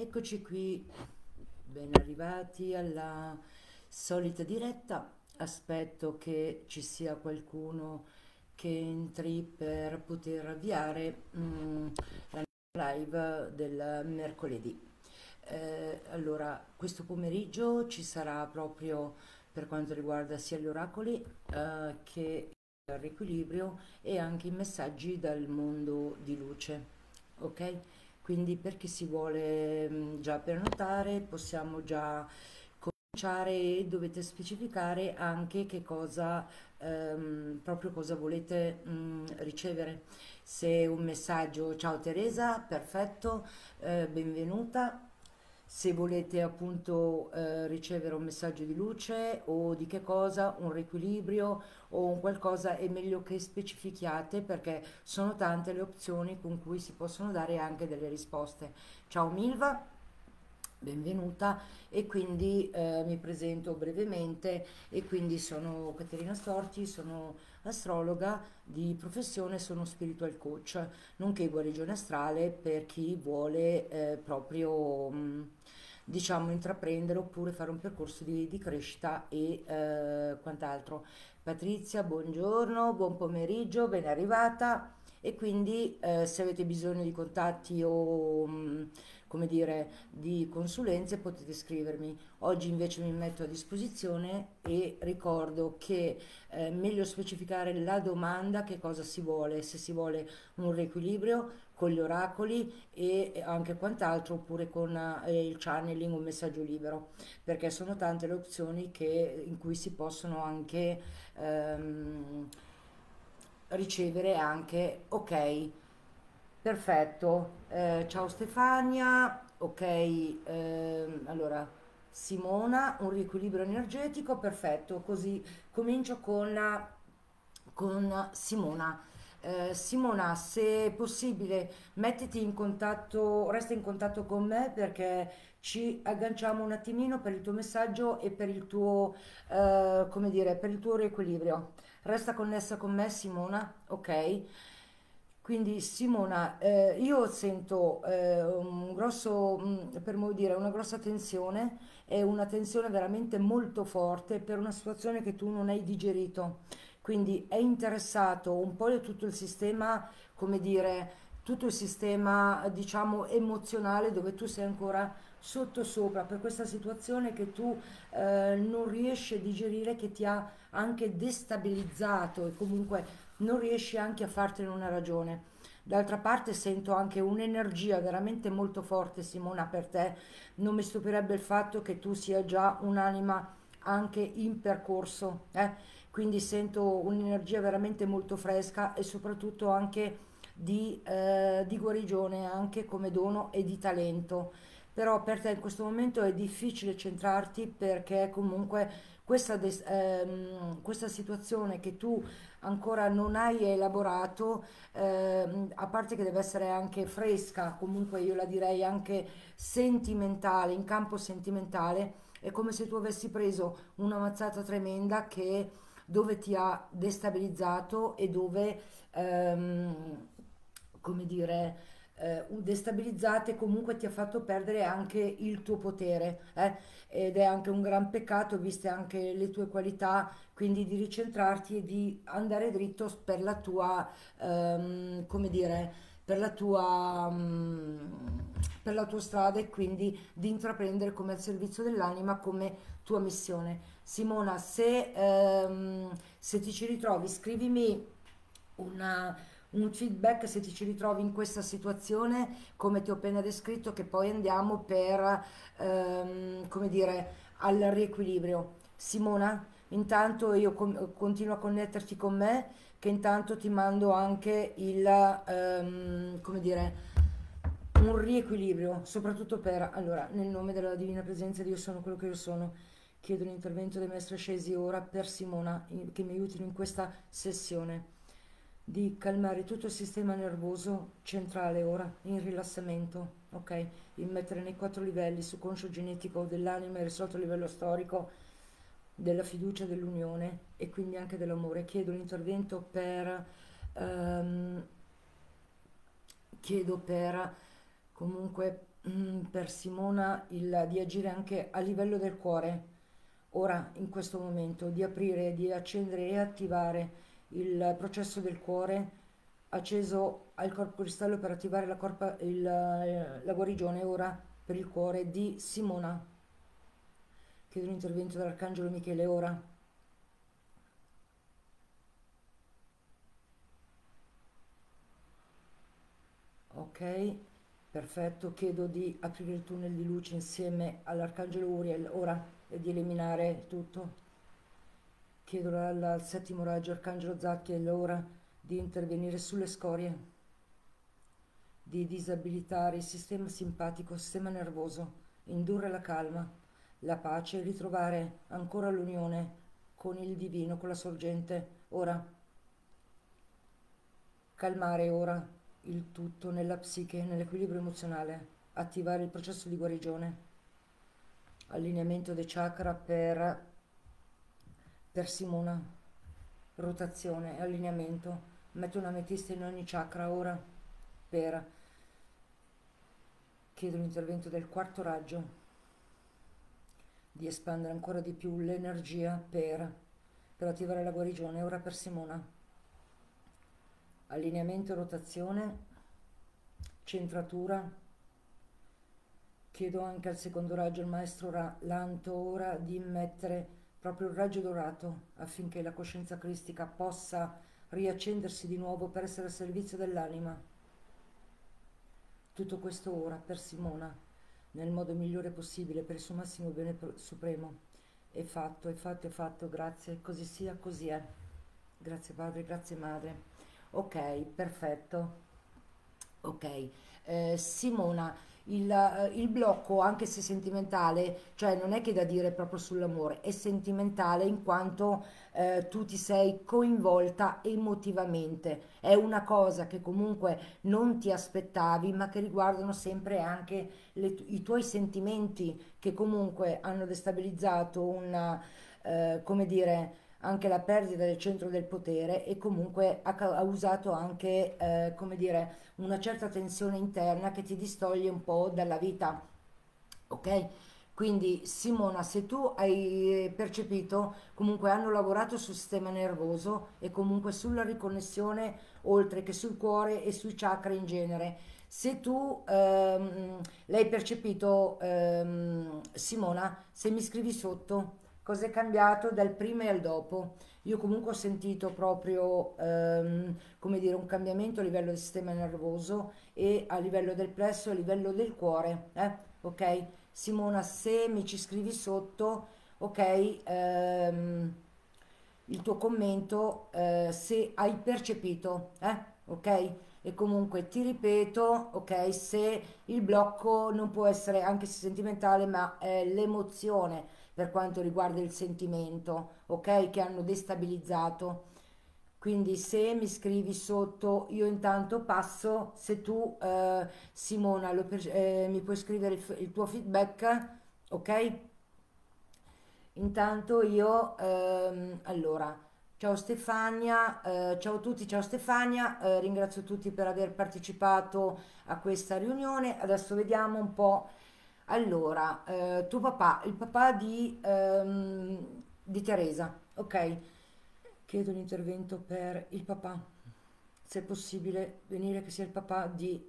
Eccoci qui, ben arrivati alla solita diretta. Aspetto che ci sia qualcuno che entri per poter avviare mm, la live del mercoledì. Eh, allora, questo pomeriggio ci sarà proprio per quanto riguarda sia gli oracoli eh, che il riequilibrio e anche i messaggi dal mondo di luce. Ok? Quindi per chi si vuole mm, già prenotare possiamo già cominciare e dovete specificare anche che cosa, ehm, proprio cosa volete mh, mm, ricevere. Se un messaggio, ciao Teresa, perfetto, eh, benvenuta se volete appunto eh, ricevere un messaggio di luce o di che cosa, un riequilibrio o un qualcosa, è meglio che specifichiate perché sono tante le opzioni con cui si possono dare anche delle risposte. Ciao Milva, benvenuta e quindi eh, mi presento brevemente e quindi sono Caterina Storti, sono astrologa di professione, sono spiritual coach, nonché guarigione astrale per chi vuole eh, proprio... Mh, diciamo, intraprendere oppure fare un percorso di, di crescita e eh, quant'altro. Patrizia, buongiorno, buon pomeriggio, ben arrivata e quindi eh, se avete bisogno di contatti o mh, mm, come dire di consulenze potete scrivermi. Oggi invece mi metto a disposizione e ricordo che è eh, meglio specificare la domanda che cosa si vuole se si vuole un riequilibrio con gli oracoli e anche quant'altro oppure con eh, il channeling un messaggio libero perché sono tante le opzioni che, in cui si possono anche ehm, ricevere anche ok perfetto. Eh, ciao Stefania. Ok ehm, allora Simona un riequilibrio energetico perfetto. Così comincio con con Simona. Eh, Simona, se è possibile, mettiti in contatto, resta in contatto con me perché ci agganciamo un attimino per il tuo messaggio e per il tuo, eh, come dire, per il tuo riequilibrio. Resta connessa con me, Simona, ok? Quindi Simona, eh, io sento eh, un grosso, mm, per modo dire, una grossa tensione e una tensione veramente molto forte per una situazione che tu non hai digerito. Quindi è interessato un po' tutto il sistema, come dire, tutto il sistema diciamo emozionale dove tu sei ancora sotto sopra per questa situazione che tu eh, non riesci a digerire che ti ha anche destabilizzato. E comunque non riesci anche a fartene una ragione. D'altra parte sento anche un'energia veramente molto forte Simona per te, non mi stupirebbe il fatto che tu sia già un'anima anche in percorso. Eh? quindi sento un'energia veramente molto fresca e soprattutto anche di, eh, di guarigione, anche come dono e di talento. Però per te in questo momento è difficile centrarti perché comunque questa, ehm, questa situazione che tu ancora non hai elaborato, ehm, a parte che deve essere anche fresca, comunque io la direi anche sentimentale, in campo sentimentale, è come se tu avessi preso una mazzata tremenda che dove ti ha destabilizzato e dove, ehm, come dire, eh, destabilizzate comunque ti ha fatto perdere anche il tuo potere eh? ed è anche un gran peccato viste anche le tue qualità quindi di ricentrarti e di andare dritto per la tua ehm, come dire per la tua um, per la tua strada e quindi di intraprendere come al servizio dell'anima come tua missione Simona, se, ehm, se ti ci ritrovi, scrivimi una, un feedback se ti ci ritrovi in questa situazione, come ti ho appena descritto, che poi andiamo per, ehm, come dire, al riequilibrio. Simona, intanto io com- continuo a connetterti con me, che intanto ti mando anche il, ehm, come dire, un riequilibrio, soprattutto per, allora, nel nome della Divina Presenza, Dio sono quello che io sono Chiedo l'intervento dei maestri scesi ora per Simona che mi aiutino in questa sessione di calmare tutto il sistema nervoso centrale ora in rilassamento, ok? Immettere nei quattro livelli su conscio genetico dell'anima e risolto a livello storico della fiducia dell'unione e quindi anche dell'amore. Chiedo l'intervento per um, chiedo per comunque mm, per Simona il, di agire anche a livello del cuore, ora in questo momento, di aprire, di accendere e attivare il processo del cuore acceso al corpo cristallo per attivare la, corpa, il, la guarigione ora per il cuore di Simona. Chiedo l'intervento dell'Arcangelo Michele ora. Ok, perfetto. Chiedo di aprire il tunnel di luce insieme all'Arcangelo Uriel ora e di eliminare tutto. Chiedo al, al settimo raggio Arcangelo Zacchiel ora di intervenire sulle scorie, di disabilitare il sistema simpatico, il sistema nervoso, indurre la calma, la pace ritrovare ancora l'unione con il divino, con la sorgente. Ora, calmare ora il tutto nella psiche, nell'equilibrio emozionale, attivare il processo di guarigione, allineamento dei chakra per, per Simona, rotazione, allineamento, metto una ametista in ogni chakra ora per chiedo l'intervento del quarto raggio di espandere ancora di più l'energia per, per attivare la guarigione. Ora per Simona. Allineamento rotazione centratura. Chiedo anche al secondo raggio il maestro Lanto ora di mettere proprio il raggio dorato affinché la coscienza cristica possa riaccendersi di nuovo per essere al servizio dell'anima. Tutto questo ora per Simona, nel modo migliore possibile, per il suo massimo bene supremo. È fatto, è fatto, è fatto, grazie, così sia, così è. Grazie padre, grazie madre. Ok, perfetto. Ok, eh, Simona, il, eh, il, blocco, anche se sentimentale, cioè non è che da dire proprio sull'amore, è sentimentale in quanto eh, tu ti sei coinvolta emotivamente. È una cosa che comunque non ti aspettavi, ma che riguardano sempre anche le, i tuoi sentimenti che comunque hanno destabilizzato una, eh, come dire, anche la perdita del centro del potere e comunque ha, ha usato anche, eh, come dire, una certa tensione interna che ti distoglie un po' dalla vita. Ok? Quindi Simona, se tu hai percepito, comunque hanno lavorato sul sistema nervoso e comunque sulla riconnessione oltre che sul cuore e sui chakra in genere. Se tu ehm, l'hai percepito, ehm, Simona, se mi scrivi sotto è cambiato dal prima e al dopo. Io comunque ho sentito proprio, ehm, come dire, un cambiamento a livello del sistema nervoso e a livello del plesso, a livello del cuore, eh? ok? Simona, se mi ci scrivi sotto, ok, ehm, il tuo commento, eh, se hai percepito, eh? ok? E comunque ti ripeto, ok, se il blocco non può essere anche se sentimentale, ma è l'emozione per quanto riguarda il sentimento, ok? Che hanno destabilizzato. Quindi se mi scrivi sotto, io intanto passo, se tu eh, Simona eh, mi puoi scrivere il, il, tuo feedback, ok? Intanto io, ehm, allora, ciao Stefania, eh, ciao a tutti, ciao Stefania, eh, ringrazio tutti per aver partecipato a questa riunione, adesso vediamo un po' Allora, eh, tuo papà, il papà di, ehm, di Teresa, ok? Chiedo un intervento per il papà, se è possibile venire che sia il papà di...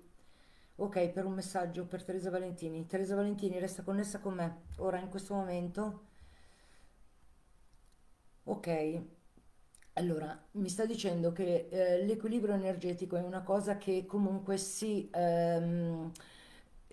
Ok, per un messaggio per Teresa Valentini. Teresa Valentini resta connessa con me ora in questo momento. Ok, allora mi sta dicendo che eh, l'equilibrio energetico è una cosa che comunque si... Ehm,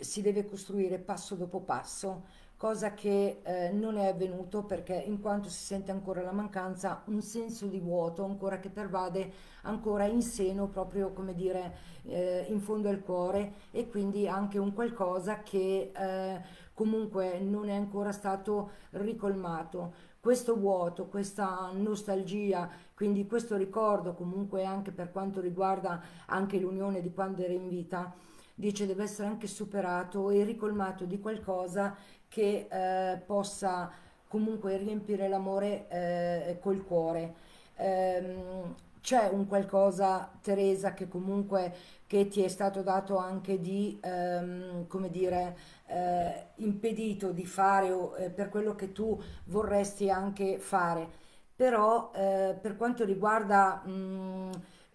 si deve costruire passo dopo passo, cosa che eh, non è avvenuto perché in quanto si sente ancora la mancanza, un senso di vuoto ancora che pervade ancora in seno, proprio come dire eh, in fondo al cuore e quindi anche un qualcosa che eh, comunque non è ancora stato ricolmato. Questo vuoto, questa nostalgia, quindi questo ricordo comunque anche per quanto riguarda anche l'unione di quando era in vita, dice deve essere anche superato e ricolmato di qualcosa che eh, possa comunque riempire l'amore eh, col cuore. Ehm, c'è un qualcosa, Teresa, che comunque che ti è stato dato anche di, ehm, come dire, eh, impedito di fare o, eh, per quello che tu vorresti anche fare. Però eh, per quanto riguarda mh,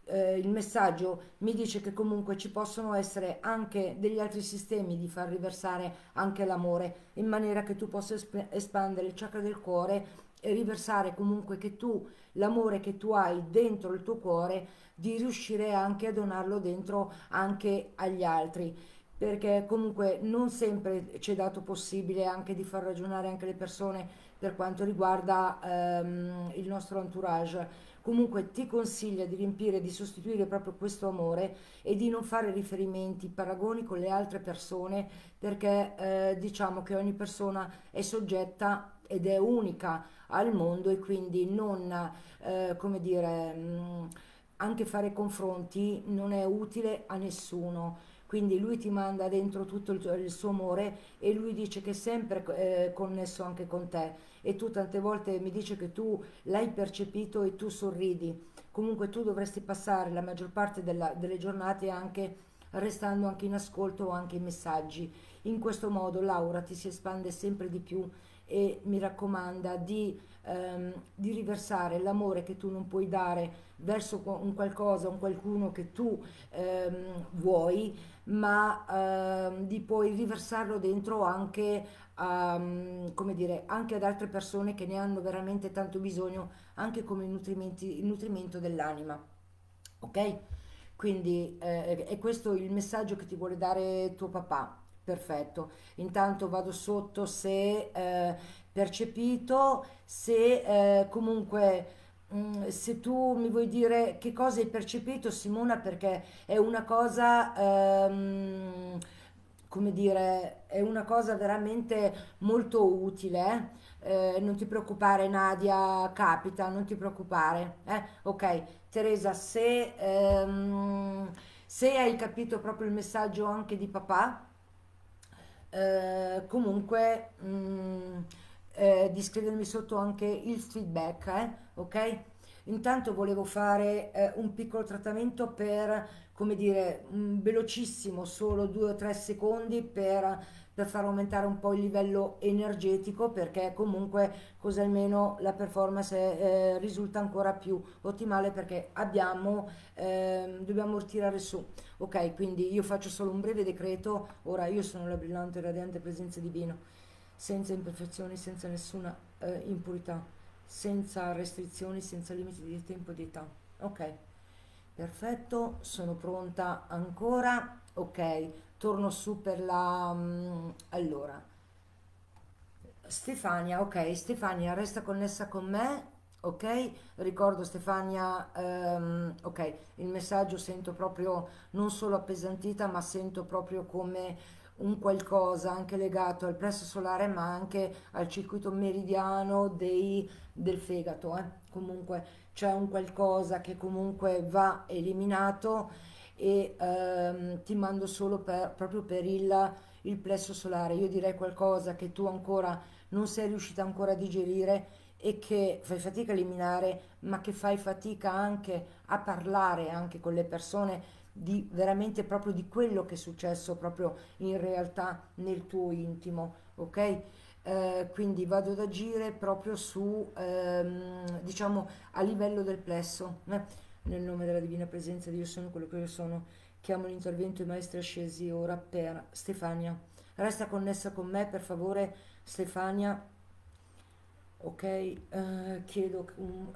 eh, il messaggio, mi dice che comunque ci possono essere anche degli altri sistemi di far riversare anche l'amore, in maniera che tu possa esp- espandere il chakra del cuore e riversare comunque che tu, l'amore che tu hai dentro il tuo cuore, di riuscire anche a donarlo dentro anche agli altri perché comunque non sempre ci è dato possibile anche di far ragionare anche le persone per quanto riguarda ehm, il nostro entourage. Comunque ti consiglia di riempire, di sostituire proprio questo amore e di non fare riferimenti, paragoni con le altre persone perché eh, diciamo che ogni persona è soggetta ed è unica al mondo e quindi non, eh, come dire, mh, mm, anche fare confronti non è utile a nessuno. Quindi lui ti manda dentro tutto il, suo amore e lui dice che è sempre eh, connesso anche con te e tu tante volte mi dice che tu l'hai percepito e tu sorridi. Comunque tu dovresti passare la maggior parte della, delle giornate anche restando anche in ascolto o anche in messaggi. In questo modo Laura ti si espande sempre di più e mi raccomanda di, ehm, di riversare l'amore che tu non puoi dare verso un qualcosa, un qualcuno che tu ehm, vuoi, ma ehm, di poi riversarlo dentro anche, um, come dire, anche ad altre persone che ne hanno veramente tanto bisogno, anche come nutrimento dell'anima. Ok? Quindi eh, è questo il messaggio che ti vuole dare tuo papà. Perfetto. Intanto vado sotto se eh, percepito, se eh, comunque Mm, se tu mi vuoi dire che cosa hai percepito, Simona, perché è una cosa, ehm, come dire, è una cosa veramente molto utile. eh. Eh, non ti preoccupare, Nadia, capita, non ti preoccupare. eh. Ok, Teresa, se, ehm, se hai capito proprio il messaggio anche di papà, eh, comunque mm, eh, di scrivermi sotto anche il feedback, eh? ok? Intanto volevo fare eh, un piccolo trattamento per, come dire, un velocissimo, solo due o tre secondi per, per far aumentare un po' il livello energetico perché comunque così almeno la performance eh, risulta ancora più ottimale perché abbiamo, eh, dobbiamo tirare su. Ok, quindi io faccio solo un breve decreto, ora io sono la brillante e radiante presenza divina senza imperfezioni, senza nessuna eh, impurità, senza restrizioni, senza limiti di tempo e di età. Ok, perfetto, sono pronta ancora. Ok, torno su per la... Um, allora, Stefania, ok, Stefania resta connessa con me. Ok, ricordo Stefania, um, ok, il messaggio sento proprio non solo appesantita, ma sento proprio come un qualcosa anche legato al plesso solare ma anche al circuito meridiano dei, del fegato. Eh. Comunque c'è un qualcosa che comunque va eliminato e ehm, ti mando solo per, proprio per il, il plesso solare. Io direi qualcosa che tu ancora non sei riuscita ancora a digerire e che fai fatica a eliminare, ma che fai fatica anche a parlare anche con le persone di veramente proprio di quello che è successo proprio in realtà nel tuo intimo, ok? Eh, quindi vado ad agire proprio su, ehm, diciamo, a livello del plesso. Eh? Nel nome della divina presenza di Dio sono quello che io sono. Chiamo l'intervento ai maestri ascesi ora per Stefania. Resta connessa con me, per favore, Stefania. Ok, eh, chiedo um,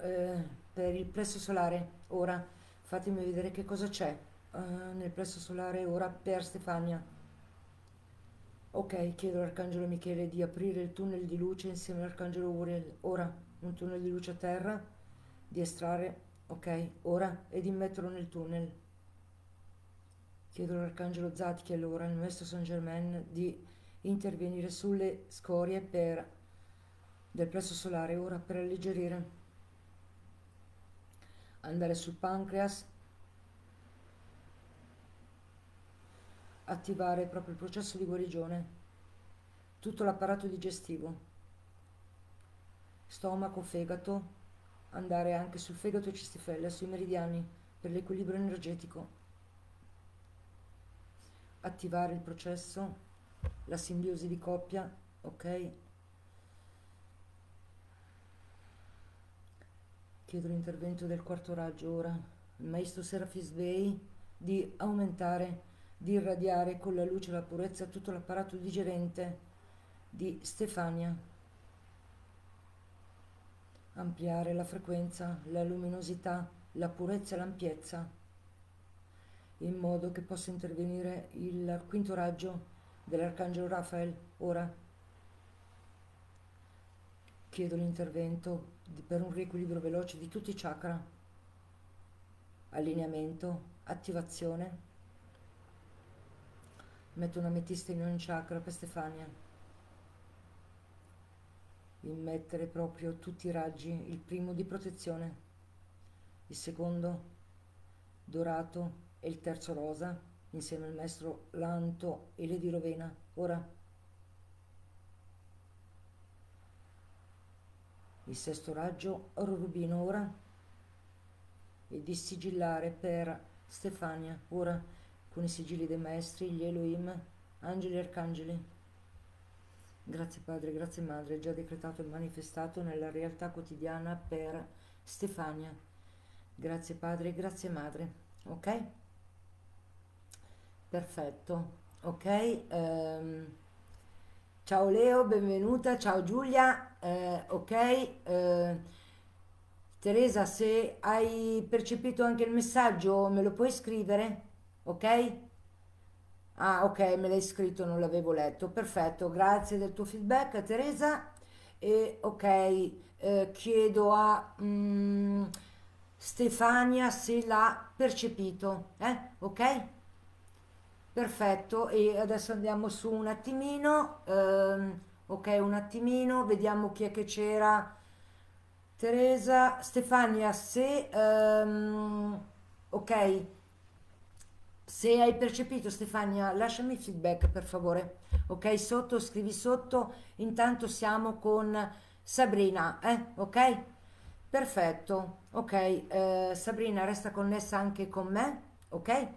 per il plesso solare ora. Fatemi vedere che cosa c'è uh, nel plesso solare ora per Stefania. Ok, chiedo all'Arcangelo Michele di aprire il tunnel di luce insieme all'Arcangelo Uriel. Ora, un tunnel di luce a terra, di estrarre, ok, ora, e di metterlo nel tunnel. Chiedo all'Arcangelo Zadkiel ora, il Maestro Saint Germain, di intervenire sulle scorie per, del plesso solare ora per alleggerire. Andare sul pancreas attivare proprio il processo di guarigione, tutto l'apparato digestivo, stomaco, fegato, andare anche sul fegato e cistifella, sui meridiani per l'equilibrio energetico, attivare il processo, la simbiosi di coppia, ok? Chiedo l'intervento del quarto raggio ora, il maestro Serafis Bey, di aumentare, di irradiare con la luce e la purezza tutto l'apparato digerente di Stefania ampliare la frequenza, la luminosità, la purezza e l'ampiezza, in modo che possa intervenire il quinto raggio dell'Arcangelo Raphael. Ora chiedo l'intervento per un riequilibrio veloce di tutti i chakra, allineamento, attivazione. Metto una metista in ogni chakra per Stefania immettere proprio tutti i raggi, il primo di protezione, il secondo dorato e il terzo rosa, insieme al maestro Lanto e Lady Rovena. Ora il sesto raggio oro rubino ora e di sigillare per Stefania ora con i sigilli dei maestri, gli Elohim, angeli e arcangeli Grazie Padre, grazie Madre, già decretato e manifestato nella realtà quotidiana per Stefania. Grazie Padre, grazie Madre. Ok? Perfetto. Ok? Um, ciao Leo, benvenuta. Ciao Giulia. Uh, ok? Uh, Teresa, se hai percepito anche il messaggio, me lo puoi scrivere? Ok? Ah, ok, me l'hai scritto, non l'avevo letto. Perfetto, grazie del tuo feedback, Teresa. E ok, eh, chiedo a mm, Stefania se l'ha percepito. Eh? Ok? Perfetto, e adesso andiamo su un attimino. Ehm, ok, un attimino, vediamo chi è che c'era. Teresa, Stefania, se... Ehm, ok se hai percepito Stefania, lasciami feedback per favore. Ok, sotto, scrivi sotto. Intanto siamo con Sabrina, eh? Ok? Perfetto. Ok, eh, Sabrina resta connessa anche con me, ok?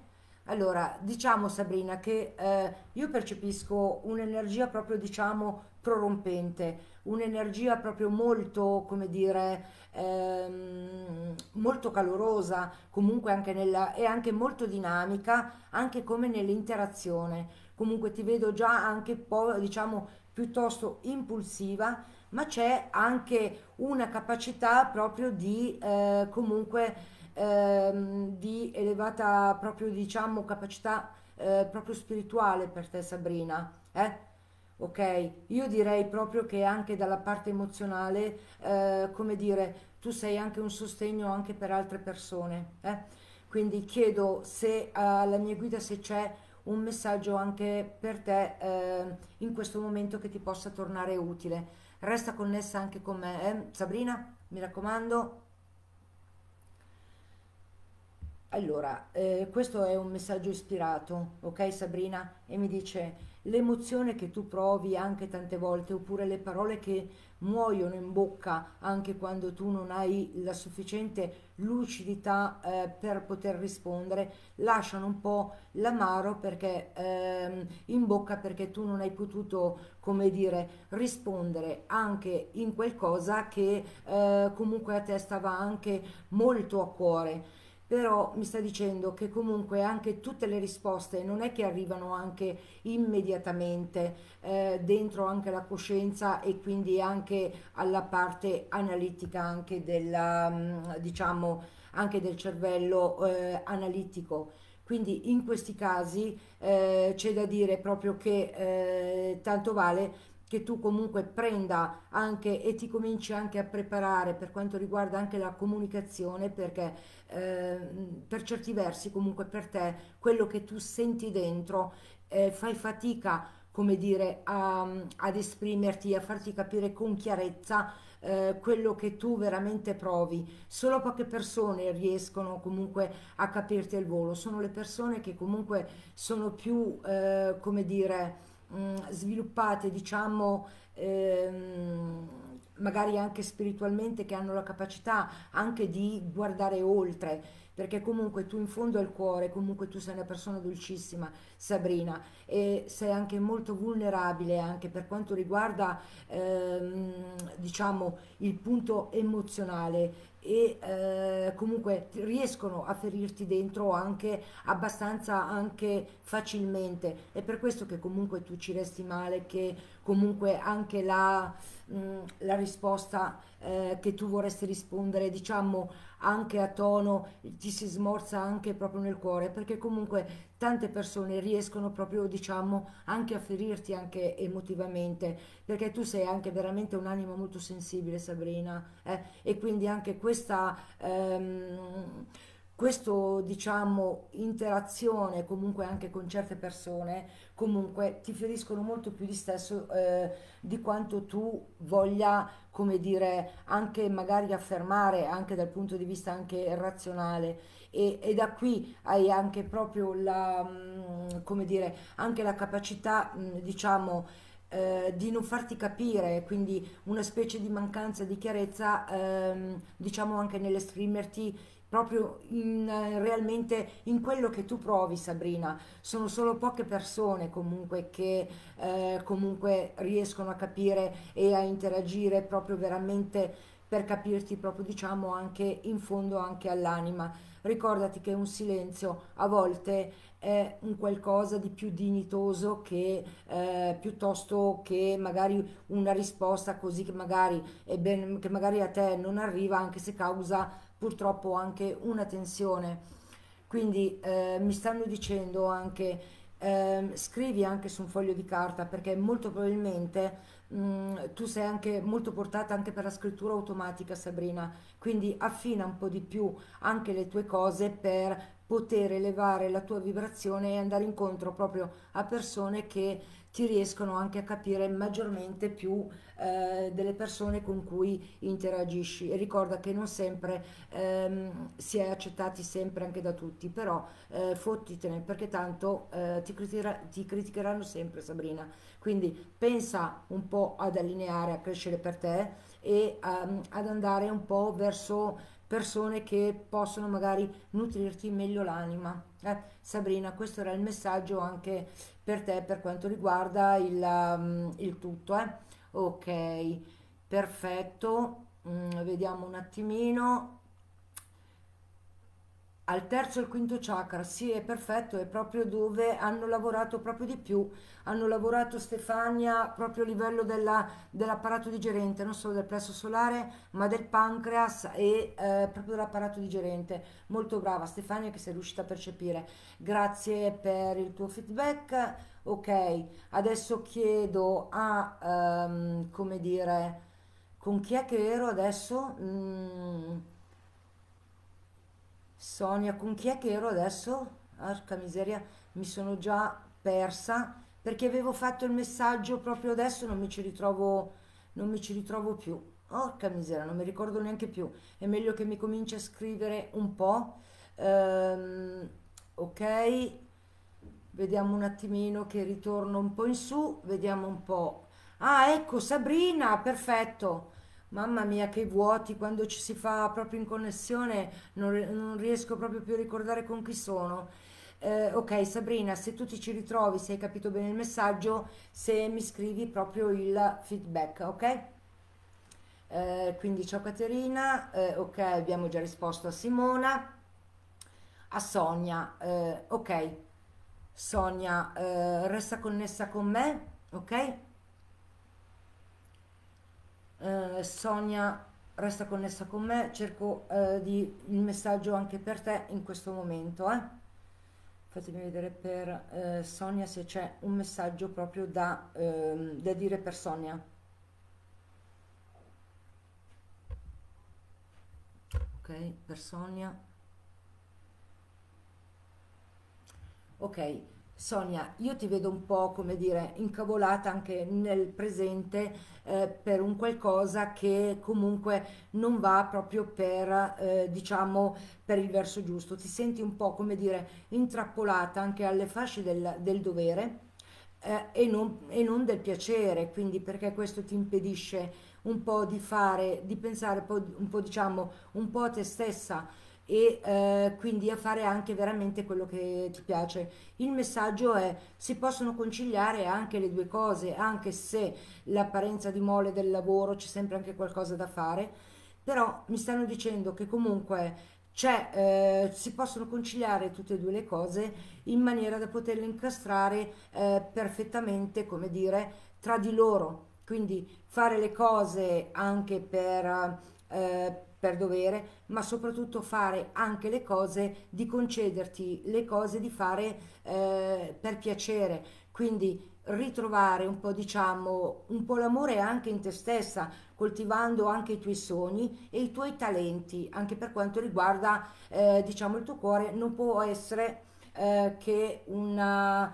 Allora, diciamo Sabrina che eh, io percepisco un'energia proprio, diciamo, prorompente, un'energia proprio molto, come dire, ehm, molto calorosa, comunque anche nella, e anche molto dinamica, anche come nell'interazione. Comunque ti vedo già anche po', diciamo, piuttosto impulsiva, ma c'è anche una capacità proprio di eh, comunque ehm, di elevata proprio diciamo capacità eh, proprio spirituale per te Sabrina eh? ok? Io direi proprio che anche dalla parte emozionale, eh, come dire, tu sei anche un sostegno anche per altre persone, eh? Quindi chiedo se alla mia guida se c'è un messaggio anche per te eh, in questo momento che ti possa tornare utile. Resta connessa anche con me, eh? Sabrina, mi raccomando. Allora, eh, questo è un messaggio ispirato, ok Sabrina? E mi dice l'emozione che tu provi anche tante volte, oppure le parole che muoiono in bocca anche quando tu non hai la sufficiente lucidità eh, per poter rispondere, lasciano un po' l'amaro perché ehm, in bocca perché tu non hai potuto, come dire, rispondere anche in qualcosa che eh, comunque a te stava anche molto a cuore però mi sta dicendo che comunque anche tutte le risposte non è che arrivano anche immediatamente eh, dentro anche la coscienza e quindi anche alla parte analitica anche della mm, diciamo anche del cervello eh, analitico. Quindi in questi casi eh, c'è da dire proprio che eh, tanto vale che tu comunque prenda anche e ti cominci anche a preparare per quanto riguarda anche la comunicazione perché eh, per certi versi comunque per te quello che tu senti dentro eh, fai fatica come dire a, ad esprimerti a farti capire con chiarezza eh, quello che tu veramente provi. Solo poche persone riescono comunque a capirti al volo, sono le persone che comunque sono più, eh, come dire, mh, sviluppate, diciamo, ehm, magari anche spiritualmente, che hanno la capacità anche di guardare oltre, perché comunque tu in fondo al cuore, comunque tu sei una persona dolcissima, Sabrina, e sei anche molto vulnerabile anche per quanto riguarda, ehm, diciamo, il punto emozionale e eh, comunque riescono a ferirti dentro anche abbastanza anche facilmente. È per questo che comunque tu ci resti male che comunque anche la, mh, la risposta eh, che tu vorresti rispondere diciamo anche a tono ti si smorza anche proprio nel cuore perché comunque tante persone riescono proprio diciamo anche a ferirti anche emotivamente perché tu sei anche veramente un'anima molto sensibile Sabrina eh? e quindi anche questa ehm, questo diciamo interazione comunque anche con certe persone comunque ti feriscono molto più di stesso eh, di quanto tu voglia come dire anche magari affermare anche dal punto di vista anche razionale. E, e da qui hai anche proprio la mm, come dire anche la capacità mm, diciamo eh, di non farti capire, quindi una specie di mancanza di chiarezza, ehm, diciamo anche nell'esprimerti proprio in, realmente in quello che tu provi Sabrina. Sono solo poche persone comunque che eh, comunque riescono a capire e a interagire proprio veramente per capirti proprio diciamo anche in fondo anche all'anima. Ricordati che un silenzio a volte è un qualcosa di più dignitoso che eh, piuttosto che magari una risposta così che magari, ben, che magari a te non arriva anche se causa purtroppo anche una tensione. Quindi eh, mi stanno dicendo anche eh, scrivi anche su un foglio di carta perché molto probabilmente mh, tu sei anche molto portata anche per la scrittura automatica Sabrina, quindi affina un po' di più anche le tue cose per poter elevare la tua vibrazione e andare incontro proprio a persone che ti riescono anche a capire maggiormente più eh, delle persone con cui interagisci e ricorda che non sempre ehm, si è accettati sempre anche da tutti però eh, fottitene perché tanto eh, ti, critica- ti criticheranno sempre Sabrina quindi pensa un po' ad allineare a crescere per te e um, ad andare un po' verso persone che possono magari nutrirti meglio l'anima. Eh, Sabrina, questo era il messaggio anche per te per quanto riguarda il, um, il tutto. Eh? Ok, perfetto. Mm, vediamo un attimino al terzo e al quinto chakra, sì è perfetto, è proprio dove hanno lavorato proprio di più, hanno lavorato Stefania proprio a livello della, dell'apparato digerente, non solo del plesso solare, ma del pancreas e eh, proprio dell'apparato digerente. Molto brava Stefania che sei riuscita a percepire. Grazie per il tuo feedback. Ok, adesso chiedo a, um, come dire, con chi è che ero adesso? Mm. Sonia, con chi è che ero adesso? Porca miseria, mi sono già persa perché avevo fatto il messaggio proprio adesso, non mi ci ritrovo, non mi ci ritrovo più. Porca miseria, non mi ricordo neanche più. È meglio che mi cominci a scrivere un po'. Ehm, ok, vediamo un attimino che ritorno un po' in su, vediamo un po'. Ah, ecco, Sabrina, perfetto. Mamma mia, che vuoti quando ci si fa proprio in connessione, non, non riesco proprio più a ricordare con chi sono. Eh, ok, Sabrina, se tu ti ci ritrovi, se hai capito bene il messaggio, se mi scrivi proprio il feedback, ok? Eh, quindi ciao Caterina, eh, ok, abbiamo già risposto a Simona, a Sonia, eh, ok, Sonia, eh, resta connessa con me, ok? Eh, Sonia resta connessa con me, cerco eh, di, il messaggio anche per te in questo momento. Eh. Fatemi vedere per eh, Sonia se c'è un messaggio proprio da, ehm, da dire per Sonia. Ok, per Sonia. Ok, Sonia, io ti vedo un po', come dire, incavolata anche nel presente eh, per un qualcosa che comunque non va proprio per, eh, diciamo, per il verso giusto. Ti senti un po', come dire, intrappolata anche alle fasce del, del dovere eh, e, non, e non del piacere, quindi perché questo ti impedisce un po' di fare, di pensare un po', un po', diciamo, un po' a te stessa e eh, quindi a fare anche veramente quello che ti piace. Il messaggio è si possono conciliare anche le due cose, anche se l'apparenza di mole del lavoro c'è sempre anche qualcosa da fare, però mi stanno dicendo che comunque c'è, eh, si possono conciliare tutte e due le cose in maniera da poterle incastrare eh, perfettamente, come dire, tra di loro. Quindi fare le cose anche per, eh, per dovere, ma soprattutto fare anche le cose di concederti le cose di fare eh, per piacere. Quindi ritrovare un po', diciamo, un po' l'amore anche in te stessa, coltivando anche i tuoi sogni e i tuoi talenti, anche per quanto riguarda, eh, diciamo, il tuo cuore, non può essere eh, che una,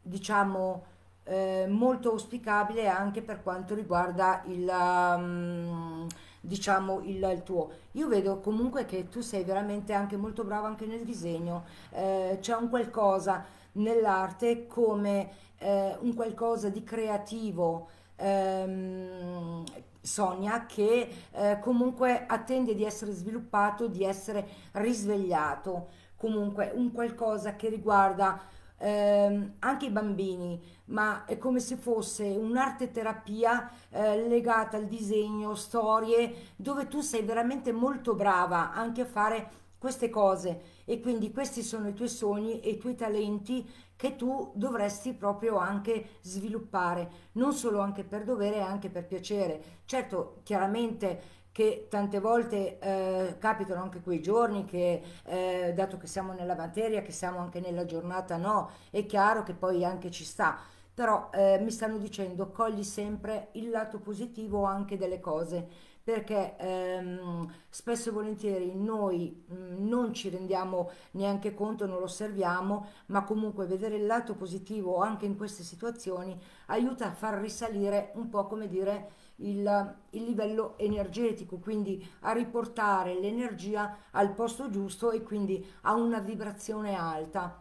diciamo, eh, molto auspicabile anche per quanto riguarda il, um, diciamo, il, il, tuo. Io vedo comunque che tu sei veramente anche molto bravo anche nel disegno, eh, c'è un qualcosa nell'arte come eh, un qualcosa di creativo. Ehm, Sonia che eh, comunque attende di essere sviluppato, di essere risvegliato, comunque un qualcosa che riguarda ehm, anche i bambini, ma è come se fosse un'arte terapia eh, legata al disegno, storie, dove tu sei veramente molto brava anche a fare queste cose e quindi questi sono i tuoi sogni e i tuoi talenti che tu dovresti proprio anche sviluppare, non solo anche per dovere, anche per piacere. Certo, chiaramente che tante volte eh, capitano anche quei giorni che, eh, dato che siamo nella materia, che siamo anche nella giornata, no, è chiaro che poi anche ci sta. Però eh, mi stanno dicendo, cogli sempre il lato positivo anche delle cose perché ehm, spesso e volentieri noi mh, mm, non ci rendiamo neanche conto, non lo osserviamo, ma comunque vedere il lato positivo anche in queste situazioni aiuta a far risalire un po' come dire il, il livello energetico, quindi a riportare l'energia al posto giusto e quindi a una vibrazione alta.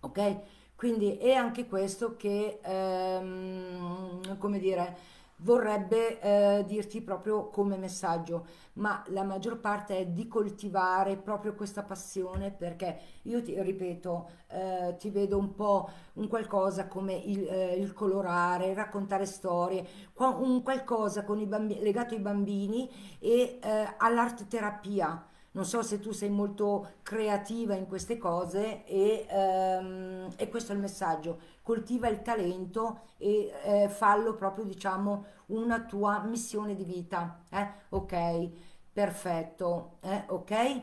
Ok? Quindi è anche questo che, ehm, come dire, vorrebbe eh, dirti proprio come messaggio, ma la maggior parte è di coltivare proprio questa passione perché io ti ripeto, eh, ti vedo un po' un qualcosa come il, eh, il colorare, raccontare storie, un qualcosa bambini, legato ai bambini e eh, all'arte terapia non so se tu sei molto creativa in queste cose e, ehm, e questo è il messaggio. Coltiva il talento e eh, fallo proprio, diciamo, una tua missione di vita. Eh? Ok, perfetto. Eh? Ok?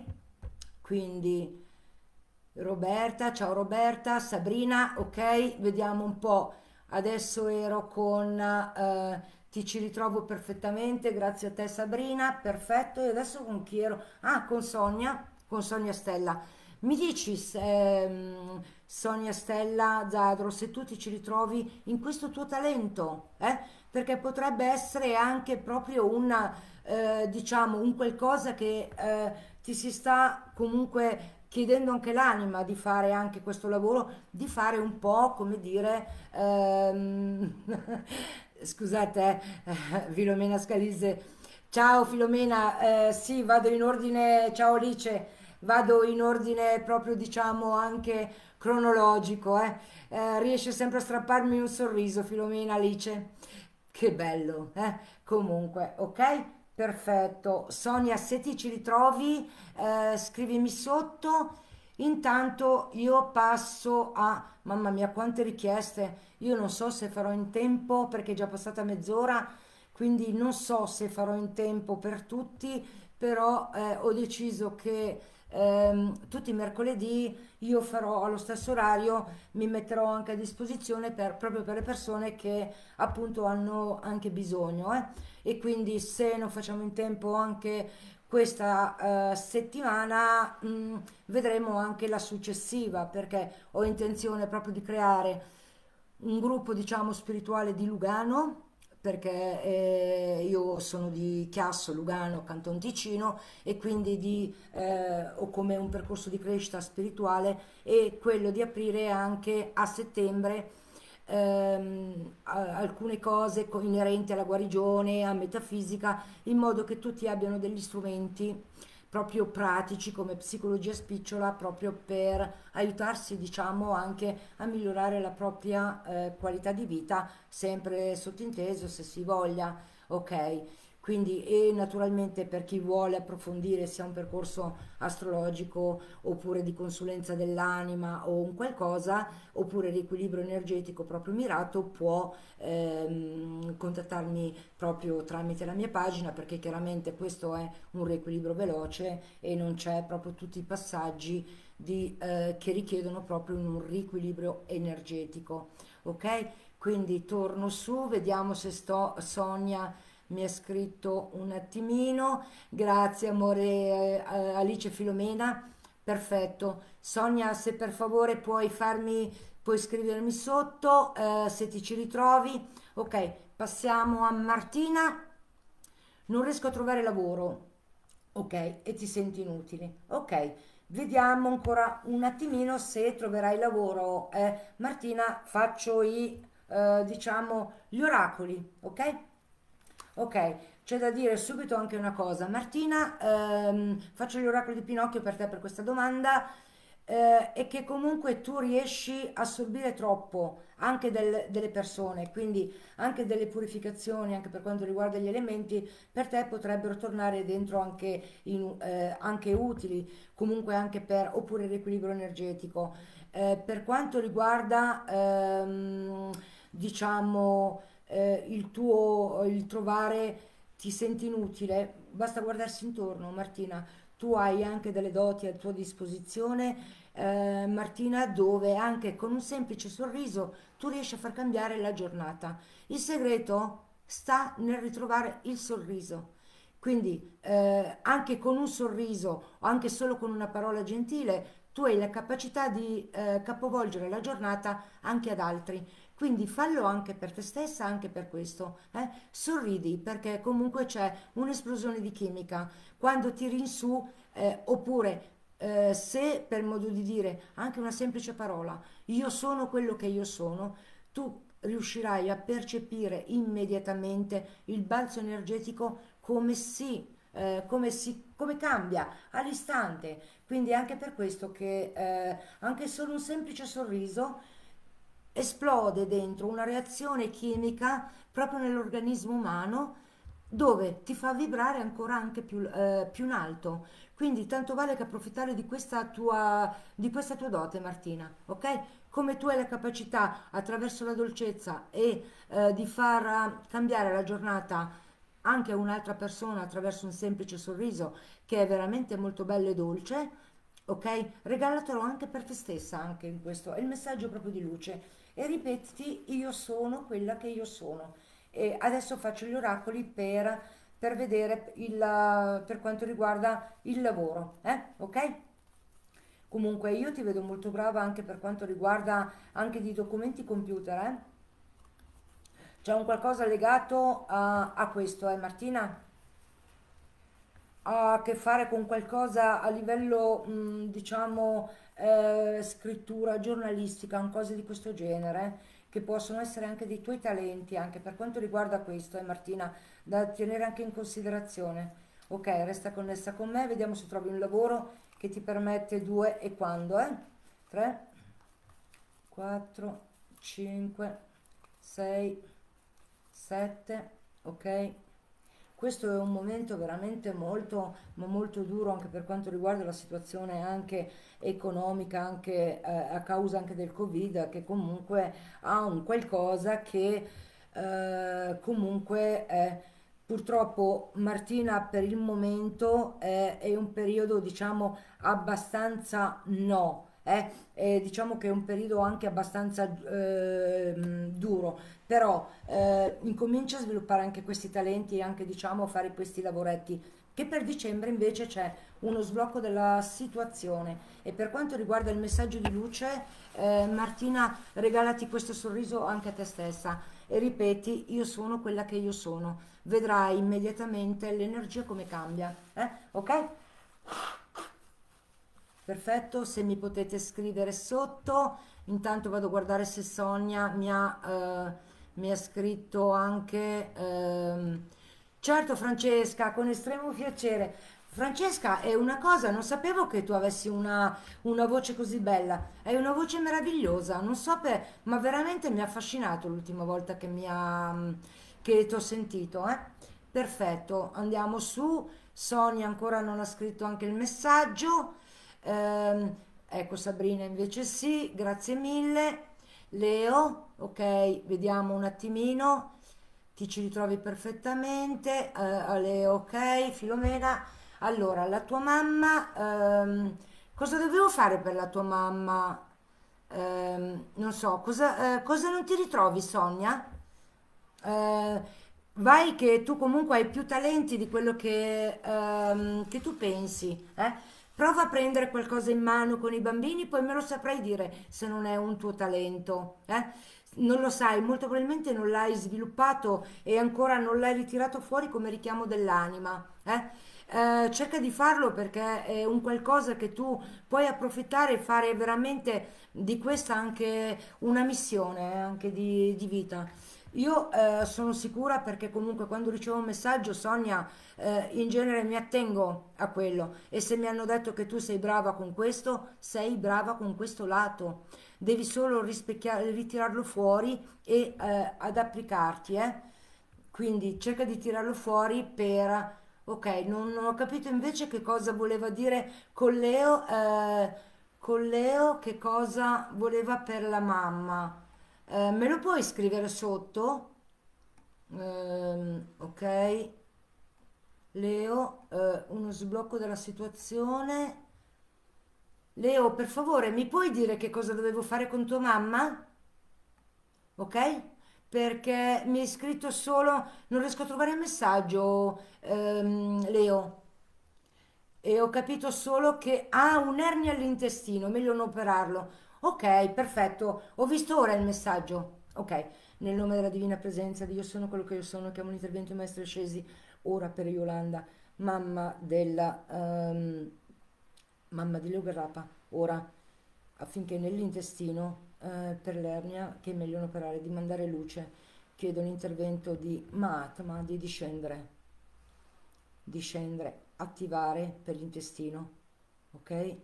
Quindi Roberta, ciao Roberta, Sabrina, ok? Vediamo un po'. Adesso ero con... Eh, ti ci ritrovo perfettamente, grazie a te Sabrina, perfetto. E adesso con chi ero? Ah, con Sonia, con Sonia Stella. Mi dici, ehm, Sonia Stella Zadro, se tu ti ci ritrovi in questo tuo talento, eh? Perché potrebbe essere anche proprio una, eh, diciamo, un qualcosa che eh, ti si sta comunque chiedendo anche l'anima di fare anche questo lavoro, di fare un po', come dire, ehm, Scusate, eh, Filomena Scalise. Ciao Filomena, eh, sì, vado in ordine, ciao Alice, vado in ordine proprio diciamo anche cronologico, eh. Eh, riesce sempre a strapparmi un sorriso Filomena Alice. Che bello, eh? Comunque, ok? Perfetto. Sonia, se ti ci ritrovi, eh, scrivimi sotto. Intanto io passo a, mamma mia, quante richieste io non so se farò in tempo perché è già passata mezz'ora, quindi non so se farò in tempo per tutti, però eh, ho deciso che ehm, tutti i mercoledì io farò allo stesso orario, mi metterò anche a disposizione per, proprio per le persone che appunto hanno anche bisogno. Eh? E quindi se non facciamo in tempo anche questa uh, settimana mh, mm, vedremo anche la successiva perché ho intenzione proprio di creare un gruppo diciamo spirituale di Lugano perché eh, io sono di Chiasso, Lugano, Canton Ticino e quindi di, eh, ho come un percorso di crescita spirituale e quello di aprire anche a settembre ehm, alcune cose inerenti alla guarigione, a metafisica, in modo che tutti abbiano degli strumenti proprio pratici come psicologia spicciola proprio per aiutarsi diciamo anche a migliorare la propria eh, qualità di vita sempre sottinteso se si voglia ok quindi, e naturalmente per chi vuole approfondire sia un percorso astrologico oppure di consulenza dell'anima o un qualcosa, oppure riequilibrio energetico proprio mirato, può ehm, contattarmi proprio tramite la mia pagina perché chiaramente questo è un riequilibrio veloce e non c'è proprio tutti i passaggi di, eh, che richiedono proprio un riequilibrio energetico. Ok? Quindi torno su, vediamo se sto Sonia mi ha scritto un attimino, grazie amore eh, Alice Filomena, perfetto. Sonia, se per favore puoi farmi, puoi scrivermi sotto eh, se ti ci ritrovi. Ok, passiamo a Martina. Non riesco a trovare lavoro. Ok, e ti senti inutile. Ok, vediamo ancora un attimino se troverai lavoro. Eh, Martina, faccio i, eh, diciamo, gli oracoli, ok? Ok, c'è da dire subito anche una cosa. Martina, ehm, faccio gli oracoli di Pinocchio per te per questa domanda. Eh, e che comunque tu riesci a assorbire troppo anche del, delle persone, quindi anche delle purificazioni, anche per quanto riguarda gli elementi, per te potrebbero tornare dentro anche, in, eh, anche utili, comunque anche per, oppure l'equilibrio energetico. Eh, per quanto riguarda, ehm, diciamo, eh, il tuo il trovare ti senti inutile, basta guardarsi intorno, Martina. Tu hai anche delle doti a tua disposizione, eh, Martina, dove anche con un semplice sorriso tu riesci a far cambiare la giornata. Il segreto sta nel ritrovare il sorriso. Quindi eh, anche con un sorriso o anche solo con una parola gentile, tu hai la capacità di eh, capovolgere la giornata anche ad altri. Quindi fallo anche per te stessa, anche per questo. Eh? Sorridi perché comunque c'è un'esplosione di chimica. Quando tiri in su, eh, oppure eh, se per modo di dire anche una semplice parola, io sono quello che io sono, tu riuscirai a percepire immediatamente il balzo energetico come si, eh, come, si, come cambia all'istante. Quindi anche per questo che eh, anche solo un semplice sorriso esplode dentro una reazione chimica proprio nell'organismo umano dove ti fa vibrare ancora anche più, eh, più in alto. Quindi tanto vale che approfittare di questa tua, di questa tua dote, Martina, ok? Come tu hai la capacità attraverso la dolcezza e eh, di far cambiare la giornata anche a un'altra persona attraverso un semplice sorriso che è veramente molto bello e dolce, ok? Regalatelo anche per te stessa, anche in questo, è il messaggio proprio di luce e ripetiti io sono quella che io sono. E adesso faccio gli oracoli per, per vedere il, per quanto riguarda il lavoro, eh? ok? Comunque io ti vedo molto brava anche per quanto riguarda anche di documenti computer, eh? C'è un qualcosa legato a, a questo, eh Martina? Ha a che fare con qualcosa a livello, mh, diciamo, eh, scrittura giornalistica, cose di questo genere, che possono essere anche dei tuoi talenti, anche per quanto riguarda questo, eh, Martina, da tenere anche in considerazione. Ok, resta connessa con me, vediamo se trovi un lavoro che ti permette due e quando, eh? 3, 4, 5, 6, 7, ok? Questo è un momento veramente molto, molto duro anche per quanto riguarda la situazione anche economica, anche eh, a causa anche del Covid, che comunque ha un qualcosa che eh, comunque è, purtroppo Martina per il momento è, è un periodo diciamo abbastanza no eh? E diciamo che è un periodo anche abbastanza eh, duro, però eh, incomincia a sviluppare anche questi talenti e anche diciamo a fare questi lavoretti che per dicembre invece c'è uno sblocco della situazione e per quanto riguarda il messaggio di luce eh, Martina regalati questo sorriso anche a te stessa e ripeti io sono quella che io sono vedrai immediatamente l'energia come cambia eh? ok? Perfetto, se mi potete scrivere sotto Intanto vado a guardare se Sonia mi ha, eh, mi ha scritto anche... ehm, Certo, Francesca, con estremo piacere. Francesca, è una cosa, non sapevo che tu avessi una, una voce così bella. Hai una voce meravigliosa, non so per, ma veramente mi ha affascinato l'ultima volta che mi ha, che ti ho sentito, eh? Perfetto, andiamo su. Sonia ancora non ha scritto anche il messaggio. Ehm, ecco, Sabrina invece sì, grazie mille. Leo, ok, vediamo un attimino. Ti ci ritrovi perfettamente. Eh, Ale, ok, Filomena. Allora, la tua mamma, ehm, cosa dovevo fare per la tua mamma? Ehm, non so, cosa, eh, cosa non ti ritrovi, Sonia? Eh, vai che tu comunque hai più talenti di quello che, ehm, che tu pensi, eh? Prova a prendere qualcosa in mano con i bambini, poi me lo saprai dire se non è un tuo talento, eh? Non lo sai, molto probabilmente non l'hai sviluppato e ancora non l'hai ritirato fuori come richiamo dell'anima, eh? Eh, cerca di farlo perché è un qualcosa che tu puoi approfittare e fare veramente di questa anche una missione, eh, anche di, di vita. Io eh, sono sicura perché comunque quando ricevo un messaggio, Sonia, eh, in genere mi attengo a quello e se mi hanno detto che tu sei brava con questo, sei brava con questo lato. Devi solo ritirarlo fuori e eh, ad applicarti, eh. Quindi cerca di tirarlo fuori per... Ok, non, non ho capito invece che cosa voleva dire con Leo, eh, con Leo che cosa voleva per la mamma. Eh, me lo puoi scrivere sotto? Ehm, ok. Leo, eh, uno sblocco della situazione. Leo, per favore, mi puoi dire che cosa dovevo fare con tua mamma? Ok? Perché mi hai scritto solo, non riesco a trovare il messaggio, ehm, Leo. E ho capito solo che ha un'ernia all'intestino, meglio non operarlo. Ok, perfetto. Ho visto ora il messaggio. Ok, nel nome della divina presenza di Io sono quello che io sono, chiamo l'intervento maestro scesi ora per Yolanda, mamma della ehm, mamma di Leo Garrapa, ora affinché nell'intestino eh, per l'ernia che è meglio non operare di mandare luce, chiedo l'intervento di Mahatma di discendere, discendere, attivare per l'intestino, ok?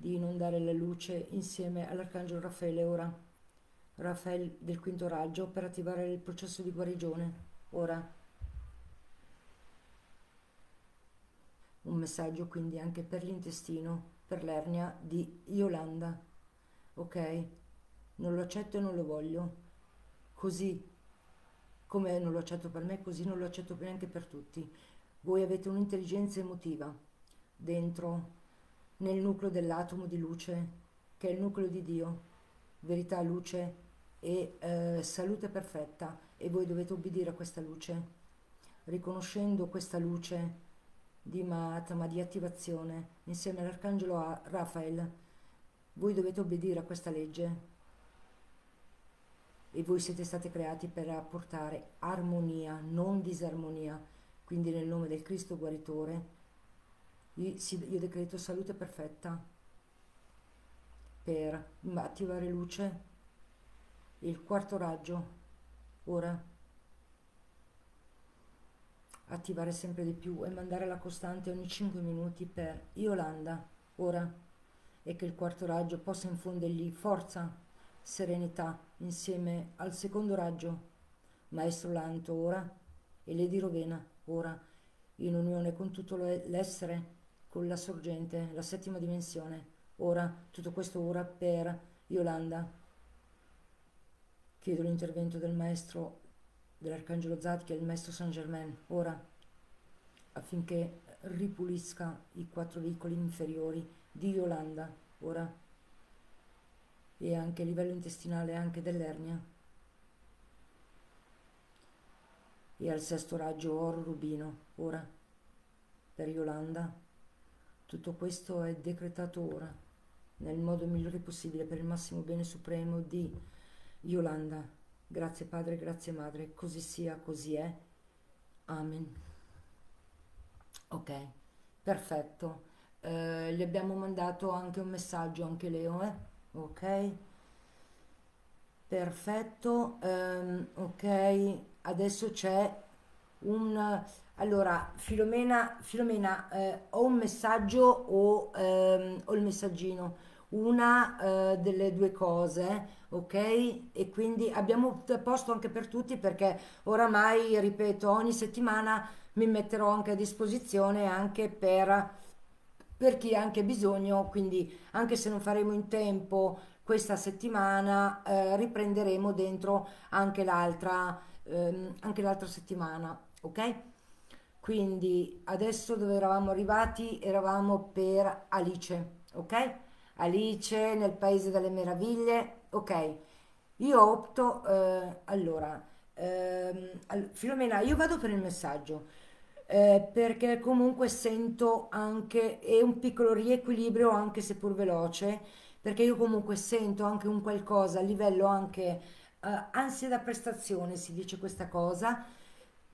Di inondare la luce insieme all'Arcangelo Raffaele ora. Raffaele del quinto raggio per attivare il processo di guarigione. Ora. Un messaggio quindi anche per l'intestino, per l'ernia di Yolanda. Ok? Non lo accetto e non lo voglio. Così come non lo accetto per me, così non lo accetto neanche per tutti. Voi avete un'intelligenza emotiva dentro nel nucleo dell'atomo di luce, che è il nucleo di Dio, verità, luce e eh, salute perfetta, e voi dovete obbedire a questa luce, riconoscendo questa luce di Mahatma, di attivazione, insieme all'Arcangelo Raphael, voi dovete obbedire a questa legge. E voi siete stati creati per apportare armonia, non disarmonia. Quindi nel nome del Cristo guaritore io decreto salute perfetta per attivare luce. Il quarto raggio ora. Attivare sempre di più e mandare la costante ogni 5 minuti per Yolanda ora. E che il quarto raggio possa infondergli forza serenità insieme al secondo raggio maestro Lanto ora. E Lady Rovena ora. In unione con tutto l'essere con la sorgente, la settima dimensione. Ora, tutto questo ora per Yolanda. Chiedo l'intervento del maestro dell'Arcangelo Zadkiel, il maestro Saint Germain, ora, affinché ripulisca i quattro veicoli inferiori di Yolanda, ora, e anche a livello intestinale anche dell'ernia. E al sesto raggio oro rubino, ora, per Yolanda tutto questo è decretato ora, nel modo migliore possibile, per il massimo bene supremo di Yolanda. Grazie Padre, grazie Madre, così sia, così è. Amen. Ok, perfetto. Eh, gli abbiamo mandato anche un messaggio, anche Leo, eh? Ok. Perfetto, ehm, ok, adesso c'è un... Allora, Filomena, Filomena eh, ho un messaggio o, ehm, ho il messaggino, una eh, delle due cose, ok? E quindi abbiamo posto anche per tutti perché oramai, ripeto, ogni settimana mi metterò anche a disposizione anche per, per chi ha anche bisogno, quindi anche se non faremo in tempo questa settimana eh, riprenderemo dentro anche l'altra ehm, anche l'altra settimana, ok? Quindi adesso dove eravamo arrivati? Eravamo per Alice, ok? Alice nel Paese delle Meraviglie, ok? Io opto, eh, allora, ehm, Filomena, io vado per il messaggio. Eh, perché comunque sento anche è un piccolo riequilibrio anche seppur veloce perché io comunque sento anche un qualcosa a livello anche uh, ansia da prestazione, si dice questa cosa,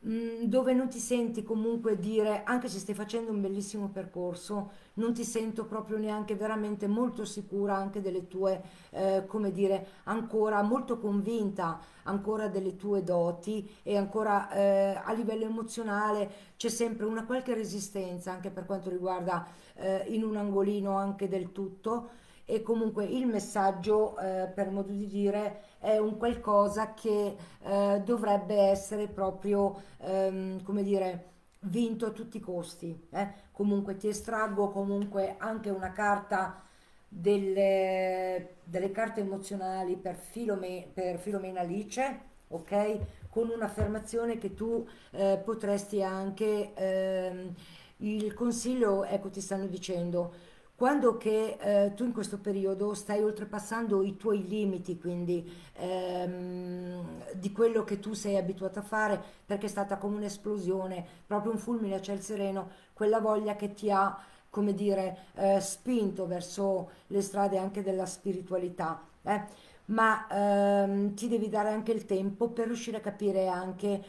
mm, dove non ti senti comunque dire, anche se stai facendo un bellissimo percorso, non ti sento proprio neanche veramente molto sicura anche delle tue, eh, come dire, ancora molto convinta ancora delle tue doti e ancora eh, a livello emozionale c'è sempre una qualche resistenza anche per quanto riguarda eh, in un angolino anche del tutto e comunque il messaggio, eh, per modo di dire, è un qualcosa che eh, dovrebbe essere proprio, ehm, come dire, vinto a tutti i costi. Eh? Comunque ti estraggo comunque anche una carta delle, delle carte emozionali per, Filome, per Filomena Alice, ok? Con un'affermazione che tu eh, potresti anche, ehm, il consiglio, ecco ti stanno dicendo, quando che eh, tu in questo periodo stai oltrepassando i tuoi limiti, quindi ehm, di quello che tu sei abituato a fare, perché è stata come un'esplosione, proprio un fulmine a ciel sereno, quella voglia che ti ha, come dire, eh, spinto verso le strade anche della spiritualità. Eh? Ma ehm, ti devi dare anche il tempo per riuscire a capire anche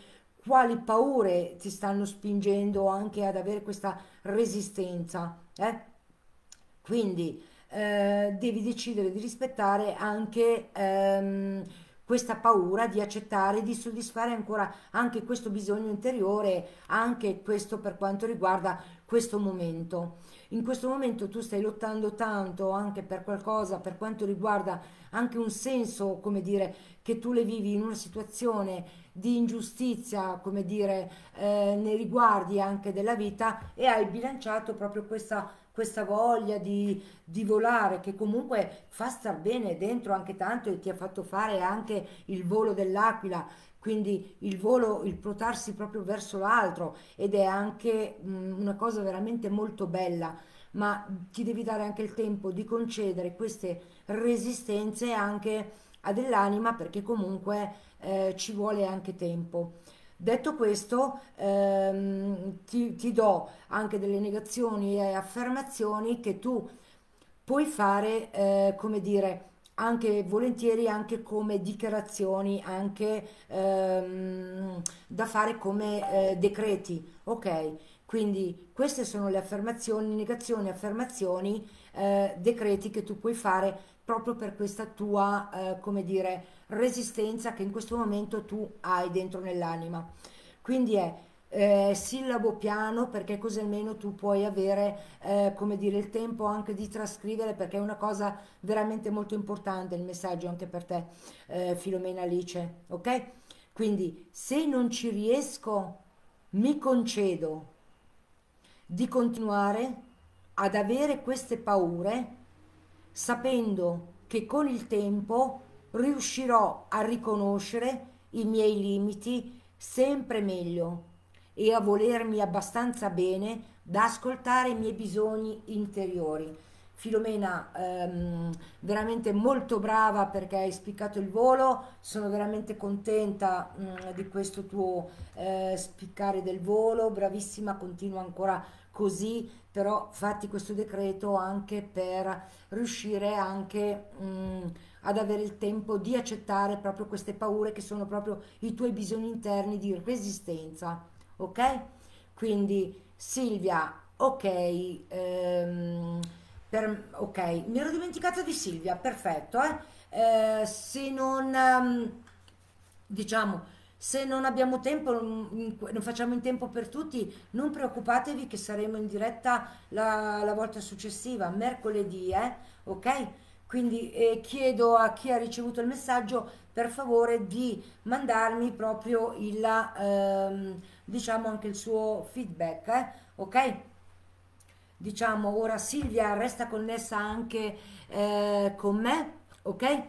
quali paure ti stanno spingendo anche ad avere questa resistenza. Eh? Quindi eh, devi decidere di rispettare anche ehm, questa paura di accettare, di soddisfare ancora anche questo bisogno interiore, anche questo per quanto riguarda questo momento. In questo momento tu stai lottando tanto anche per qualcosa, per quanto riguarda anche un senso, come dire, che tu le vivi in una situazione di ingiustizia, come dire, eh, nei riguardi anche della vita e hai bilanciato proprio questa questa voglia di, di, volare che comunque fa star bene dentro anche tanto e ti ha fatto fare anche il volo dell'aquila quindi il volo, il protarsi proprio verso l'altro ed è anche mh, una cosa veramente molto bella ma ti devi dare anche il tempo di concedere queste resistenze anche a dell'anima perché comunque eh, ci vuole anche tempo. Detto questo, ehm, ti, ti do anche delle negazioni e affermazioni che tu puoi fare, eh, come dire, anche volentieri anche come dichiarazioni, anche ehm, da fare come eh, decreti, ok? Quindi queste sono le affermazioni, negazioni, affermazioni, eh, decreti che tu puoi fare proprio per questa tua, eh, come dire, resistenza che in questo momento tu hai dentro nell'anima. Quindi è eh, sillabo piano perché così almeno tu puoi avere, eh, come dire, il tempo anche di trascrivere perché è una cosa veramente molto importante il messaggio anche per te, eh, Filomena Alice, ok? Quindi se non ci riesco, mi concedo di continuare ad avere queste paure sapendo che con il tempo riuscirò a riconoscere i miei limiti sempre meglio e a volermi abbastanza bene da ascoltare i miei bisogni interiori. Filomena, ehm, veramente molto brava perché hai spiccato il volo, sono veramente contenta mh, mm, di questo tuo eh, spiccare del volo, bravissima, continua ancora così, però fatti questo decreto anche per riuscire anche mh, mm, ad avere il tempo di accettare proprio queste paure che sono proprio i tuoi bisogni interni di resistenza, ok? Quindi Silvia, ok, ehm, per, ok, mi ero dimenticata di Silvia, perfetto, eh? eh, se non, ehm, diciamo, se non abbiamo tempo, non facciamo in tempo per tutti, non preoccupatevi che saremo in diretta la, la volta successiva, mercoledì, eh? Ok? Quindi eh, chiedo a chi ha ricevuto il messaggio per favore di mandarmi proprio il, ehm, diciamo anche il suo feedback, eh? Ok? Diciamo ora Silvia resta connessa anche eh, con me, ok?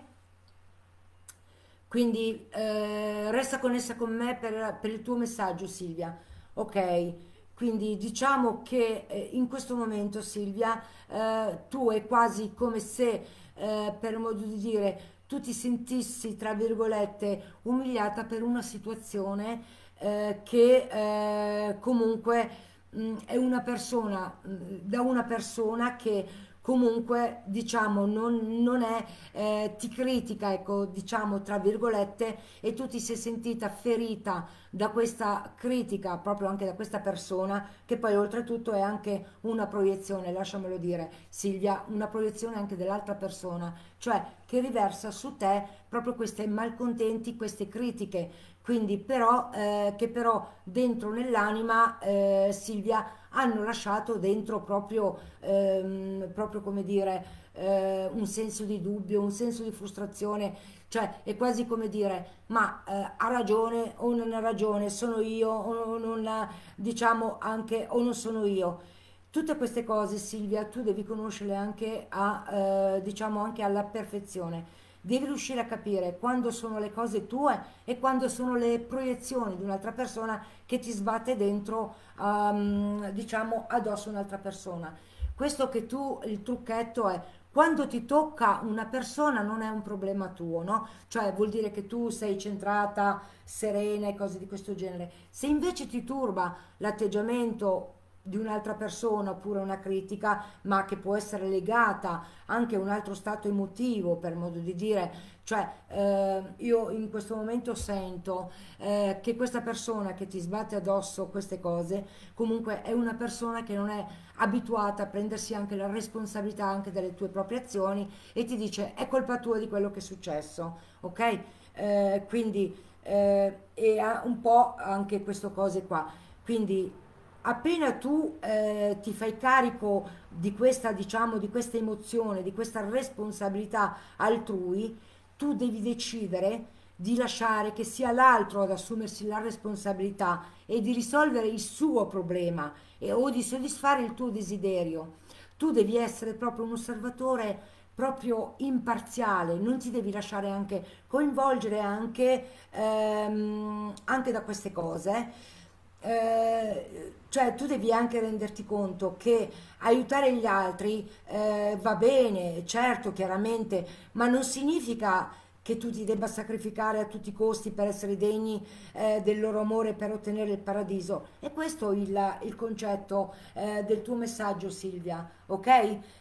Quindi eh, resta connessa con me per, per il tuo messaggio Silvia, ok? Quindi diciamo che eh, in questo momento Silvia eh, tu è quasi come se, eh, per modo di dire, tu ti sentissi, tra virgolette, umiliata per una situazione eh, che eh, comunque mh, è una persona, mh, da una persona che comunque diciamo non, non è, eh, ti critica, ecco, diciamo tra virgolette, e tu ti sei sentita ferita da questa critica, proprio anche da questa persona, che poi oltretutto è anche una proiezione, lasciamelo dire Silvia, una proiezione anche dell'altra persona, cioè che riversa su te proprio queste malcontenti, queste critiche, quindi però, eh, che però dentro nell'anima eh, Silvia hanno lasciato dentro proprio, ehm, proprio come dire, eh, un senso di dubbio, un senso di frustrazione, cioè è quasi come dire, ma eh, ha ragione o non ha ragione, sono io o non, diciamo anche, o non sono io. Tutte queste cose, Silvia, tu devi conoscerle anche, a, eh, diciamo anche alla perfezione. Devi riuscire a capire quando sono le cose tue e quando sono le proiezioni di un'altra persona che ti sbatte dentro, um, diciamo, addosso un'altra persona. Questo che tu, il trucchetto è quando ti tocca una persona non è un problema tuo, no? Cioè vuol dire che tu sei centrata, serena e cose di questo genere. Se invece ti turba l'atteggiamento di un'altra persona oppure una critica, ma che può essere legata anche a un altro stato emotivo, per modo di dire. Cioè, eh, io in questo momento sento eh, che questa persona che ti sbatte addosso queste cose, comunque è una persona che non è abituata a prendersi anche la responsabilità anche delle tue proprie azioni e ti dice è colpa tua di quello che è successo, ok? Eh, quindi, eh, e ha un po' anche queste cose qua. Quindi appena tu eh, ti fai carico di questa, diciamo, di questa emozione, di questa responsabilità altrui, tu devi decidere di lasciare che sia l'altro ad assumersi la responsabilità e di risolvere il suo problema e, o di soddisfare il tuo desiderio. Tu devi essere proprio un osservatore proprio imparziale, non ti devi lasciare anche coinvolgere anche, ehm, anche da queste cose eh, cioè tu devi anche renderti conto che aiutare gli altri eh, va bene, certo, chiaramente, ma non significa che tu ti debba sacrificare a tutti i costi per essere degni eh, del loro amore per ottenere il paradiso. E questo il, il concetto eh, del tuo messaggio, Silvia, ok?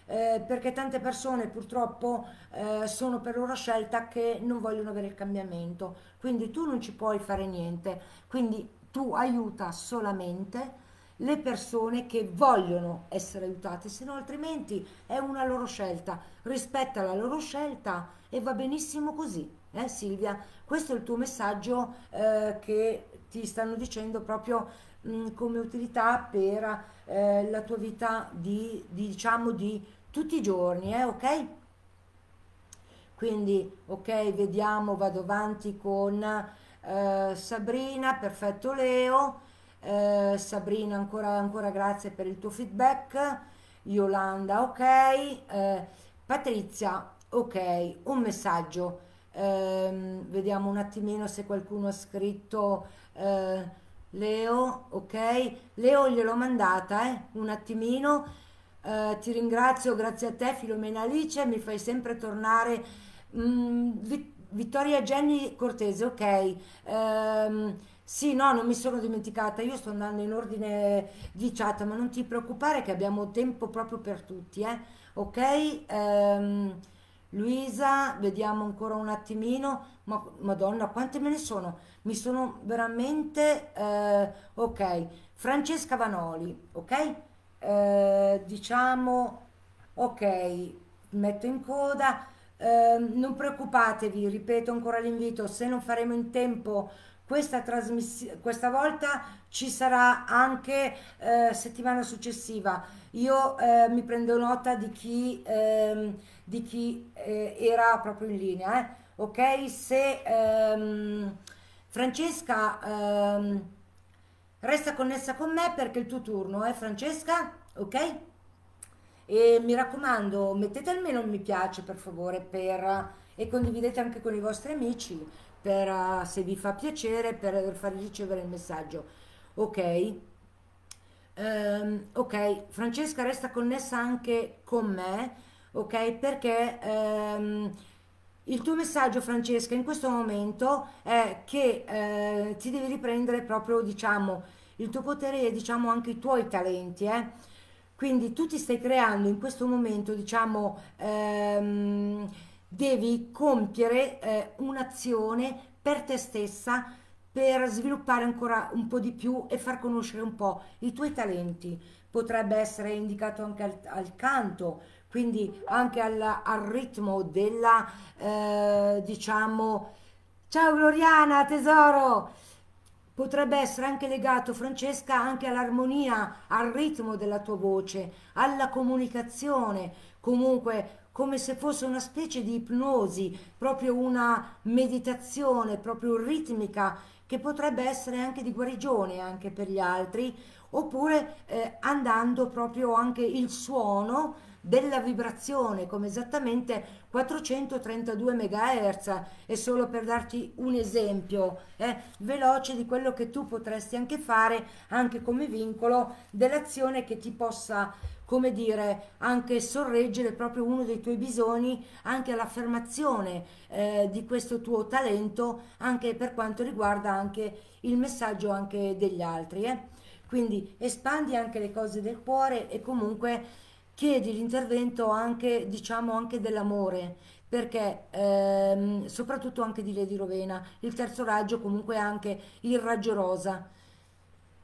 Eh, perché tante persone purtroppo eh, sono per loro scelta che non vogliono avere il cambiamento, quindi tu non ci puoi fare niente. Quindi tu aiuta solamente le persone che vogliono essere aiutate, se no altrimenti è una loro scelta, rispetta la loro scelta e va benissimo così. Eh, Silvia, questo è il tuo messaggio eh, che ti stanno dicendo proprio mh, mm, come utilità per eh, la tua vita di, di, diciamo di tutti i giorni, eh, ok? Quindi, ok, vediamo, vado avanti con eh, Sabrina, perfetto Leo, eh, Sabrina ancora, ancora grazie per il tuo feedback, Yolanda ok, eh, Patrizia ok, un messaggio, ehm, vediamo un attimino se qualcuno ha scritto eh, Leo ok, Leo gliel'ho mandata eh, un attimino, eh, ti ringrazio, grazie a te Filomena Alice, mi fai sempre tornare... Mm, Vittoria Jenny Cortese, ok. Um, sì, no, non mi sono dimenticata, io sto andando in ordine di chat, ma non ti preoccupare che abbiamo tempo proprio per tutti, eh? Ok? Um, Luisa, vediamo ancora un attimino, ma madonna, quante me ne sono? Mi sono veramente... Uh, ok, Francesca Vanoli, ok? Uh, diciamo, ok, metto in coda Ehm, non preoccupatevi, ripeto ancora l'invito, se non faremo in tempo questa trasmissione, questa volta ci sarà anche eh, settimana successiva. Io eh, mi prendo nota di chi, ehm, di chi eh, era proprio in linea, eh. ok? Se ehm, Francesca ehm, resta connessa con me perché è il tuo turno, eh Francesca? Ok? E mi raccomando, mettete almeno un mi piace per favore per, e condividete anche con i vostri amici per, uh, se vi fa piacere per far ricevere il messaggio. Ok? Um, ok, Francesca resta connessa anche con me, ok? Perché um, il tuo messaggio, Francesca, in questo momento è che eh, ti devi riprendere proprio, diciamo, il tuo potere e diciamo anche i tuoi talenti, eh? Quindi tu ti stai creando in questo momento, diciamo, ehm, devi compiere eh, un'azione per te stessa per sviluppare ancora un po' di più e far conoscere un po' i tuoi talenti. Potrebbe essere indicato anche al, al canto, quindi anche al, al ritmo della, eh, diciamo, ciao Gloriana, tesoro! Potrebbe essere anche legato, Francesca, anche all'armonia, al ritmo della tua voce, alla comunicazione, comunque come se fosse una specie di ipnosi, proprio una meditazione, proprio ritmica, che potrebbe essere anche di guarigione anche per gli altri, oppure eh, andando proprio anche il suono della vibrazione come esattamente 432 MHz e solo per darti un esempio eh, veloce di quello che tu potresti anche fare anche come vincolo dell'azione che ti possa come dire anche sorreggere proprio uno dei tuoi bisogni anche all'affermazione eh, di questo tuo talento anche per quanto riguarda anche il messaggio anche degli altri eh. quindi espandi anche le cose del cuore e comunque chiedi l'intervento anche, diciamo, anche dell'amore, perché ehm, soprattutto anche di Lady Rovena, il terzo raggio comunque anche il raggio rosa.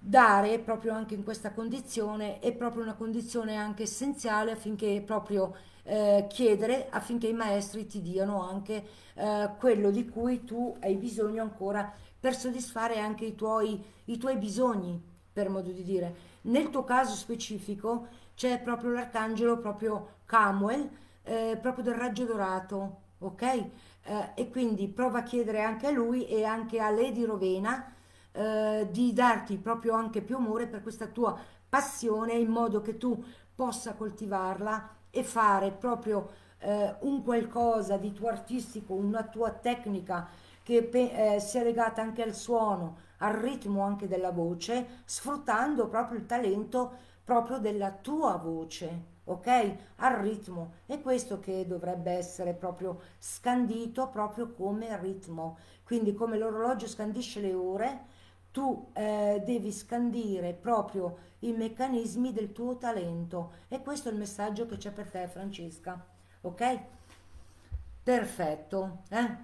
Dare proprio anche in questa condizione è proprio una condizione anche essenziale affinché proprio eh, chiedere affinché i maestri ti diano anche eh, quello di cui tu hai bisogno ancora per soddisfare anche i tuoi, i tuoi bisogni, per modo di dire. Nel tuo caso specifico, c'è proprio l'arcangelo, proprio Camuel, eh, proprio del raggio dorato, ok? Eh, e quindi prova a chiedere anche a lui e anche a Lady Rovena eh, di darti proprio anche più amore per questa tua passione in modo che tu possa coltivarla e fare proprio eh, un qualcosa di tuo artistico, una tua tecnica che eh, sia legata anche al suono, al ritmo anche della voce, sfruttando proprio il talento proprio della tua voce, ok? Al ritmo. È questo che dovrebbe essere proprio scandito proprio come ritmo. Quindi come l'orologio scandisce le ore, tu eh, devi scandire proprio i meccanismi del tuo talento. E questo è il messaggio che c'è per te, Francesca. Ok? Perfetto. Eh?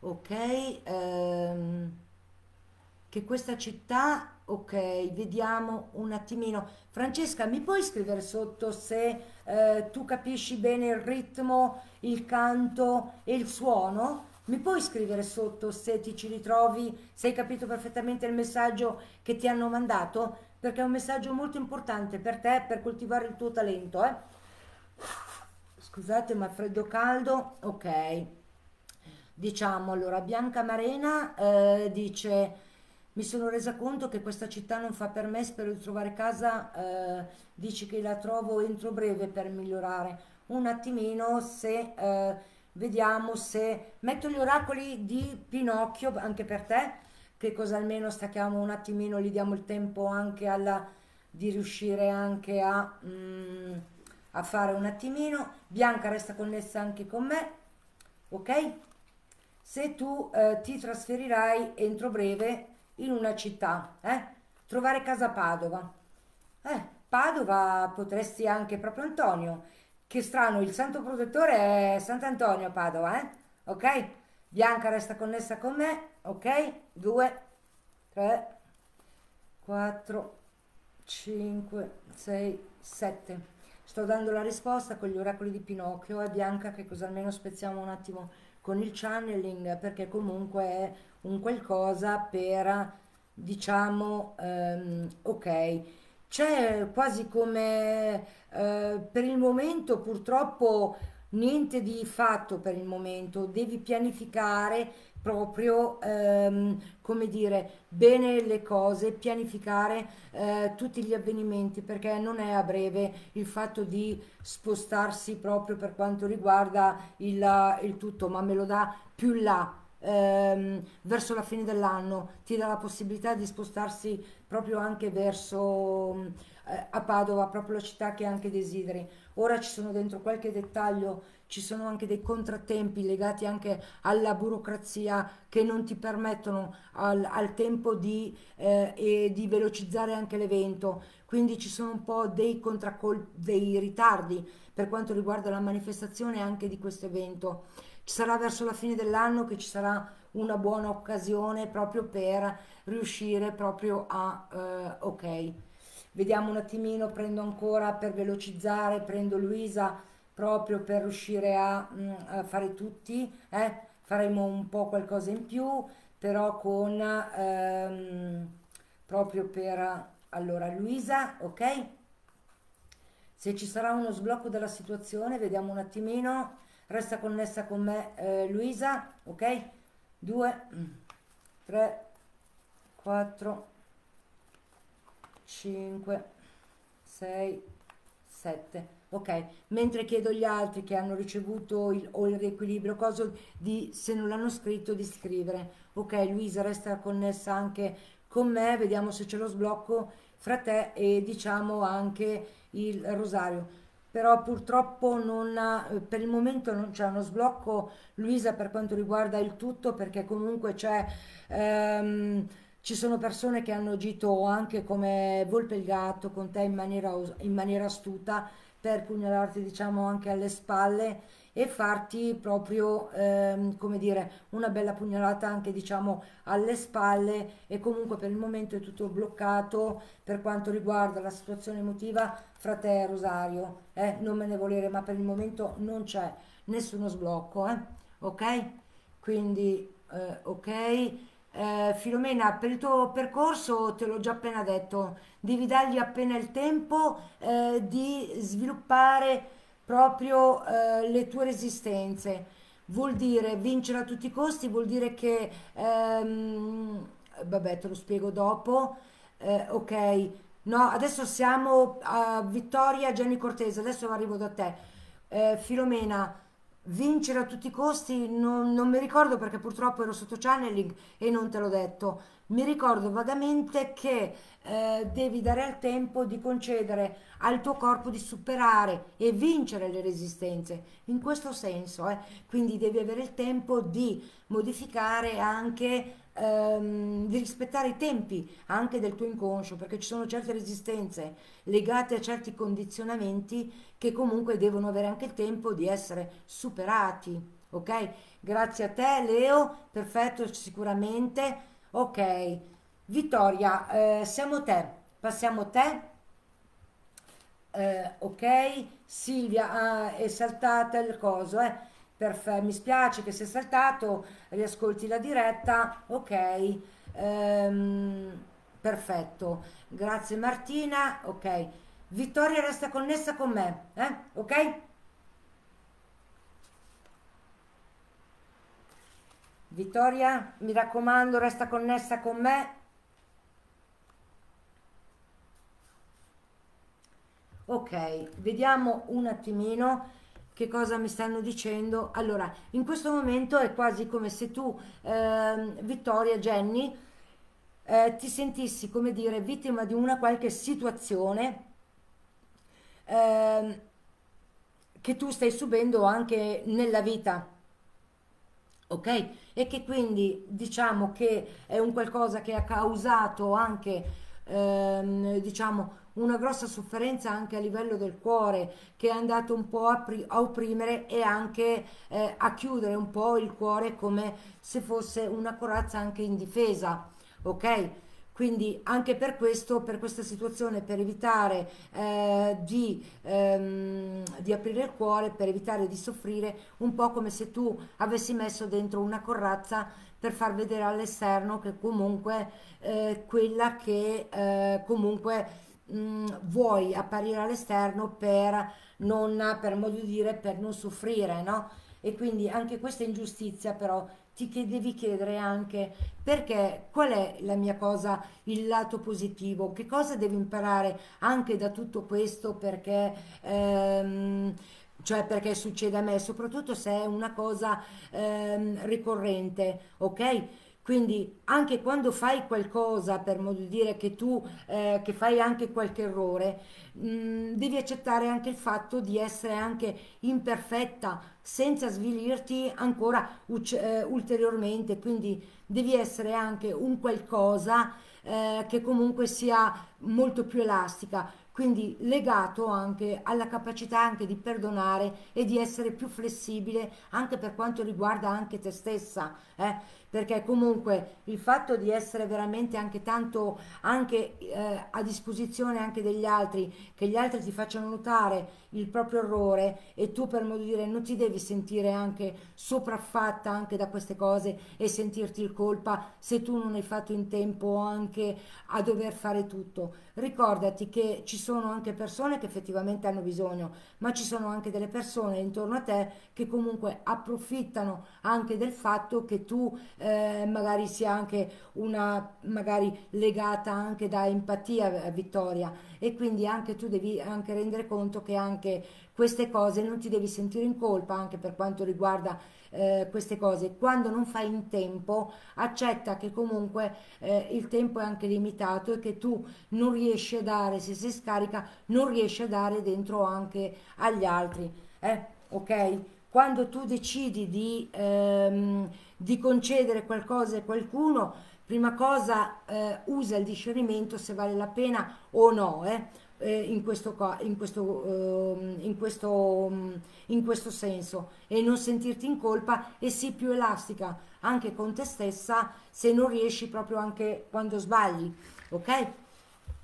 Ok. Ehm, che questa città Ok, vediamo un attimino. Francesca, mi puoi scrivere sotto se eh, tu capisci bene il ritmo, il canto e il suono? Mi puoi scrivere sotto se ti ci ritrovi, se hai capito perfettamente il messaggio che ti hanno mandato? Perché è un messaggio molto importante per te, per coltivare il tuo talento. Eh? Scusate, ma freddo caldo. Ok. Diciamo allora, Bianca Marena eh, dice mi sono resa conto che questa città non fa per me, spero di trovare casa, eh, dici che la trovo entro breve per migliorare. Un attimino se eh, vediamo se metto gli oracoli di Pinocchio anche per te, che cosa almeno stacchiamo un attimino, gli diamo il tempo anche alla, di riuscire anche a, mm, a fare un attimino. Bianca resta connessa anche con me, ok? Se tu eh, ti trasferirai entro breve in una città, eh? Trovare casa Padova. Eh, Padova potresti anche proprio Antonio. Che strano, il santo protettore è Sant'Antonio a Padova, eh? Ok? Bianca resta connessa con me, ok? 2, 3, 4, 5, 6, 7. sto dando la risposta con gli oracoli di Pinocchio e Bianca che cosa almeno spezziamo un attimo con il channeling perché comunque è un qualcosa per diciamo um, ok c'è quasi come uh, per il momento purtroppo niente di fatto per il momento devi pianificare proprio, ehm, come dire, bene le cose, pianificare eh, tutti gli avvenimenti, perché non è a breve il fatto di spostarsi proprio per quanto riguarda il, il tutto, ma me lo dà più là. Ehm, verso la fine dell'anno ti dà la possibilità di spostarsi proprio anche verso eh, a Padova, proprio la città che anche desideri. Ora ci sono dentro qualche dettaglio ci sono anche dei contrattempi legati anche alla burocrazia che non ti permettono al, al tempo di, eh, di, velocizzare anche l'evento. Quindi ci sono un po' dei, dei ritardi per quanto riguarda la manifestazione anche di questo evento. Ci sarà verso la fine dell'anno che ci sarà una buona occasione proprio per riuscire proprio a eh, ok. Vediamo un attimino, prendo ancora per velocizzare, prendo Luisa proprio per riuscire a, mm, a fare tutti, eh? faremo un po' qualcosa in più, però con ehm, proprio per allora Luisa, ok? Se ci sarà uno sblocco della situazione, vediamo un attimino, resta connessa con me eh, Luisa, ok? 2, 3, 4, 5, 6, 7 ok? Mentre chiedo agli altri che hanno ricevuto il, o il riequilibrio, cosa di, se non l'hanno scritto, di scrivere. Ok, Luisa resta connessa anche con me, vediamo se c'è lo sblocco fra te e diciamo anche il rosario. Però purtroppo non ha, per il momento non c'è uno sblocco, Luisa, per quanto riguarda il tutto, perché comunque c'è... Ehm, ci sono persone che hanno agito anche come volpe il gatto con te in maniera, in maniera astuta per pugnalarti diciamo anche alle spalle e farti proprio ehm, come dire una bella pugnalata anche diciamo alle spalle. E comunque per il momento è tutto bloccato. Per quanto riguarda la situazione emotiva fra te e Rosario eh? non me ne volere ma per il momento non c'è nessuno sblocco eh? ok quindi eh, ok eh, Filomena, per il tuo percorso te l'ho già appena detto, devi dargli appena il tempo eh, di sviluppare proprio eh, le tue resistenze. Vuol dire vincere a tutti i costi, vuol dire che, ehm, vabbè, te lo spiego dopo. Eh, ok, no, adesso siamo a Vittoria Gianni Cortese, adesso arrivo da te. Eh, Filomena vincere a tutti i costi non, non, mi ricordo perché purtroppo ero sotto channeling e non te l'ho detto mi ricordo vagamente che eh, devi dare al tempo di concedere al tuo corpo di superare e vincere le resistenze in questo senso eh. quindi devi avere il tempo di modificare anche ehm, di rispettare i tempi anche del tuo inconscio, perché ci sono certe resistenze legate a certi condizionamenti che comunque devono avere anche il tempo di essere superati. Ok? Grazie a te, Leo. Perfetto, sicuramente. Ok. Vittoria, eh, siamo te. Passiamo te. Eh, ok. Silvia ah, è saltata il coso, eh perfetto, mi spiace che sia saltato, riascolti la diretta, ok, ehm, perfetto, grazie Martina, ok, Vittoria resta connessa con me, eh? ok? Vittoria, mi raccomando, resta connessa con me. Ok, vediamo un attimino che cosa mi stanno dicendo. Allora, in questo momento è quasi come se tu, eh, Vittoria, Jenny, eh, ti sentissi, come dire, vittima di una qualche situazione eh, che tu stai subendo anche nella vita. Ok? E che quindi diciamo che è un qualcosa che ha causato anche, ehm, diciamo, una grossa sofferenza anche a livello del cuore che è andato un po' a, a opprimere e anche eh, a chiudere un po' il cuore come se fosse una corazza anche indifesa, ok? Quindi anche per questo, per questa situazione, per evitare eh, di, ehm, di, aprire il cuore, per evitare di soffrire, un po' come se tu avessi messo dentro una corazza per far vedere all'esterno che comunque eh, quella che eh, comunque mh, mm, vuoi apparire all'esterno per non, per modo di dire, per non soffrire, no? E quindi anche questa ingiustizia però ti devi chiedere anche perché, qual è la mia cosa, il lato positivo, che cosa devo imparare anche da tutto questo perché... Ehm, cioè perché succede a me, soprattutto se è una cosa ehm, ricorrente, ok? Quindi anche quando fai qualcosa, per modo di dire che tu eh, che fai anche qualche errore, mh, mm, devi accettare anche il fatto di essere anche imperfetta senza svilirti ancora eh, ulteriormente. Quindi devi essere anche un qualcosa eh, che comunque sia molto più elastica quindi legato anche alla capacità anche di perdonare e di essere più flessibile anche per quanto riguarda anche te stessa, eh? perché comunque il fatto di essere veramente anche tanto anche eh, a disposizione anche degli altri, che gli altri ti facciano notare il proprio errore e tu per modo di dire non ti devi sentire anche sopraffatta anche da queste cose e sentirti il colpa se tu non hai fatto in tempo anche a dover fare tutto. Ricordati che ci sono anche persone che effettivamente hanno bisogno, ma ci sono anche delle persone intorno a te che comunque approfittano anche del fatto che tu eh, magari sia anche una magari legata anche da empatia a Vittoria e quindi anche tu devi anche rendere conto che anche queste cose non ti devi sentire in colpa anche per quanto riguarda eh, queste cose quando non fai in tempo accetta che comunque eh, il tempo è anche limitato e che tu non riesci a dare se sei scarica non riesci a dare dentro anche agli altri eh? ok quando tu decidi di, ehm, di concedere qualcosa a qualcuno, prima cosa eh, usa il discernimento se vale la pena o no. Eh? Eh, in, questo, in, questo, eh, in, questo, mm, in, questo, senso. E non sentirti in colpa e sii più elastica anche con te stessa se non riesci proprio anche quando sbagli ok?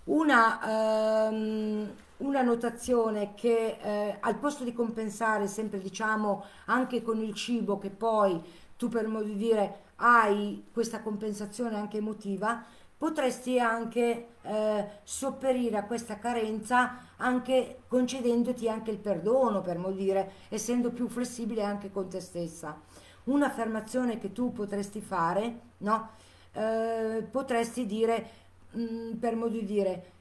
Una ehm, una notazione che eh, al posto di compensare sempre diciamo anche con il cibo che poi tu per modo di dire hai questa compensazione anche emotiva potresti anche eh, sopperire a questa carenza anche concedendoti anche il perdono per modo di dire essendo più flessibile anche con te stessa un'affermazione che tu potresti fare no eh, potresti dire mh, mm, per modo di dire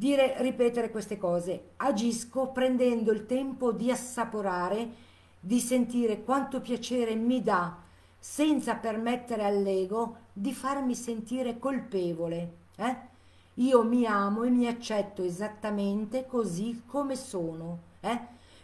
dire, ripetere queste cose. Agisco prendendo il tempo di assaporare, di sentire quanto piacere mi dà, senza permettere all'ego di farmi sentire colpevole. Eh? Io mi amo e mi accetto esattamente così come sono. Eh?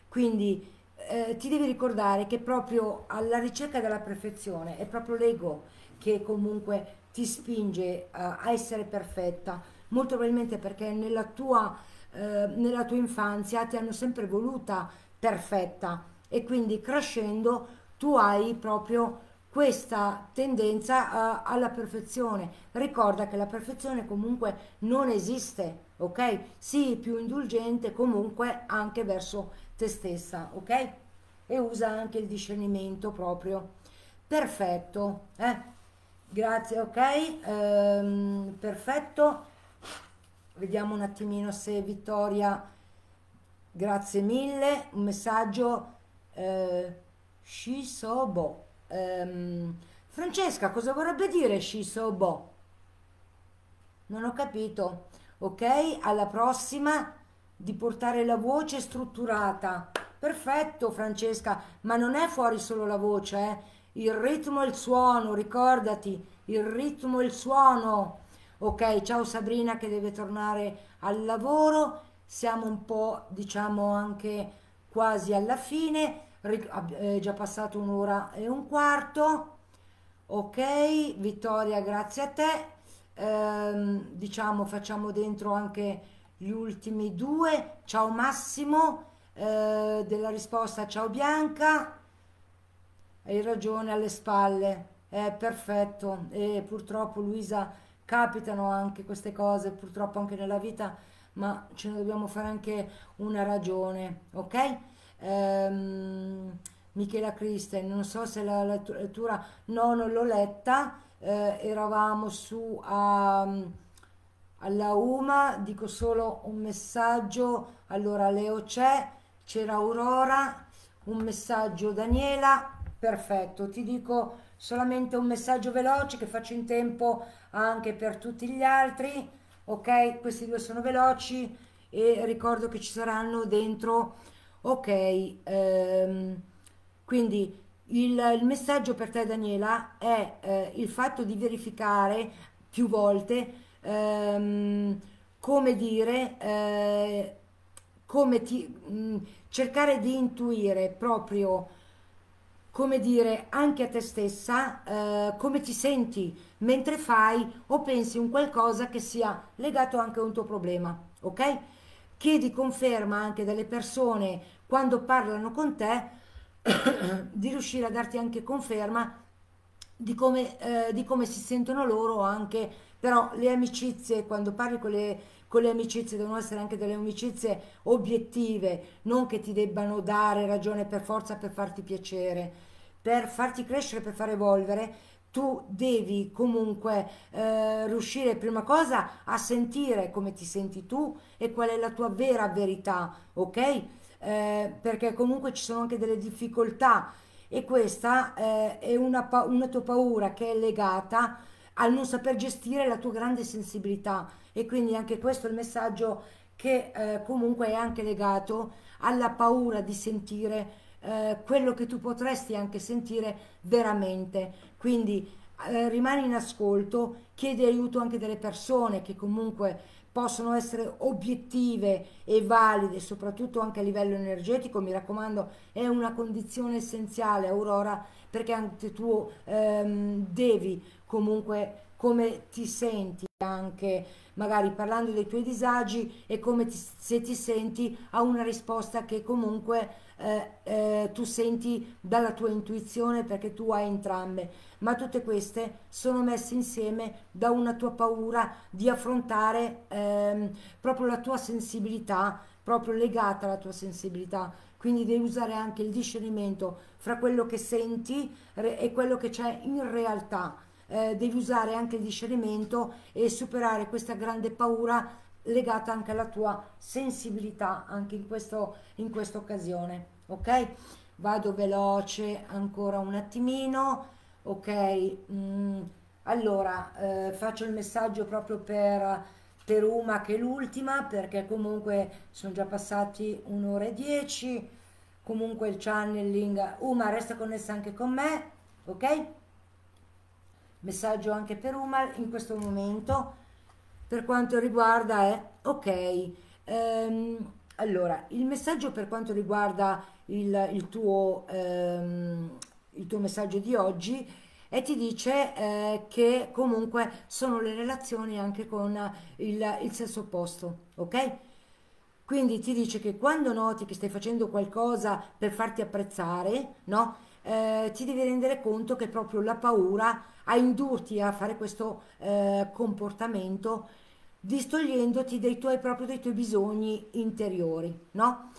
Quindi eh, ti devi ricordare che proprio alla ricerca della perfezione è proprio l'ego che comunque ti spinge a essere perfetta molto probabilmente perché nella tua, eh, nella tua infanzia ti hanno sempre voluta perfetta e quindi crescendo tu hai proprio questa tendenza uh, alla perfezione. Ricorda che la perfezione comunque non esiste, ok? Sii più indulgente comunque anche verso te stessa, ok? E usa anche il discernimento proprio. Perfetto, eh? Grazie, ok? Ehm, perfetto. Vediamo un attimino se Vittoria, grazie mille, un messaggio eh, Shisobo. Um, Francesca, cosa vorrebbe dire Shisobo? Non ho capito. Ok, alla prossima di portare la voce strutturata. Perfetto Francesca, ma non è fuori solo la voce, eh? il ritmo e il suono, ricordati, il ritmo e il suono. Ok, ciao Sabrina che deve tornare al lavoro, siamo un po' diciamo anche quasi alla fine, è già passato un'ora e un quarto. Ok, Vittoria, grazie a te. Ehm, diciamo facciamo dentro anche gli ultimi due. Ciao Massimo eh, della risposta, ciao Bianca. Hai ragione alle spalle. Eh, perfetto. E purtroppo Luisa capitano anche queste cose purtroppo anche nella vita, ma ce ne dobbiamo fare anche una ragione, ok? Ehm, Michela Kristen, non so se la lettura, no, non l'ho letta, eh, eravamo su a, alla UMA, dico solo un messaggio, allora Leo c'è, c'era Aurora, un messaggio Daniela, perfetto, ti dico solamente un messaggio veloce che faccio in tempo anche per tutti gli altri, ok? Questi due sono veloci e ricordo che ci saranno dentro, ok, ehm, quindi il, il, messaggio per te Daniela è eh, il fatto di verificare più volte ehm, come dire, eh, come ti, mh, cercare di intuire proprio come dire, anche a te stessa, eh, come ti senti mentre fai o pensi un qualcosa che sia legato anche a un tuo problema, ok? Chiedi conferma anche dalle persone quando parlano con te di riuscire a darti anche conferma di come, eh, di come si sentono loro anche, però le amicizie, quando parli con le, con le amicizie devono essere anche delle amicizie obiettive, non che ti debbano dare ragione per forza per farti piacere per farti crescere, per far evolvere, tu devi comunque eh, riuscire prima cosa a sentire come ti senti tu e qual è la tua vera verità, ok? Eh, perché comunque ci sono anche delle difficoltà e questa eh, è una, una tua paura che è legata al non saper gestire la tua grande sensibilità e quindi anche questo è il messaggio che eh, comunque è anche legato alla paura di sentire eh, quello che tu potresti anche sentire veramente. Quindi eh, rimani in ascolto, chiedi aiuto anche delle persone che comunque possono essere obiettive e valide, soprattutto anche a livello energetico, mi raccomando, è una condizione essenziale, Aurora, perché anche tu ehm, devi comunque come ti senti anche magari parlando dei tuoi disagi e come ti, se ti senti a una risposta che comunque eh, eh, tu senti dalla tua intuizione perché tu hai entrambe, ma tutte queste sono messe insieme da una tua paura di affrontare ehm, proprio la tua sensibilità, proprio legata alla tua sensibilità. Quindi devi usare anche il discernimento fra quello che senti e quello che c'è in realtà. Eh, devi usare anche il discernimento e superare questa grande paura legata anche alla tua sensibilità anche in, questo, in questa occasione ok vado veloce ancora un attimino ok mm, allora eh, faccio il messaggio proprio per, per Uma che è l'ultima perché comunque sono già passati un'ora e dieci. Comunque il channeling Uma resta connessa anche con me ok? Messaggio anche per Uma in questo momento. Per quanto riguarda è ok ehm, allora il messaggio per quanto riguarda il, il, tuo, ehm, il tuo messaggio di oggi e ti dice eh, che comunque sono le relazioni anche con il, il sesso opposto ok quindi ti dice che quando noti che stai facendo qualcosa per farti apprezzare no eh, ti devi rendere conto che proprio la paura a indurti a fare questo eh, comportamento distogliendoti dei tuoi, proprio dei tuoi bisogni interiori, no?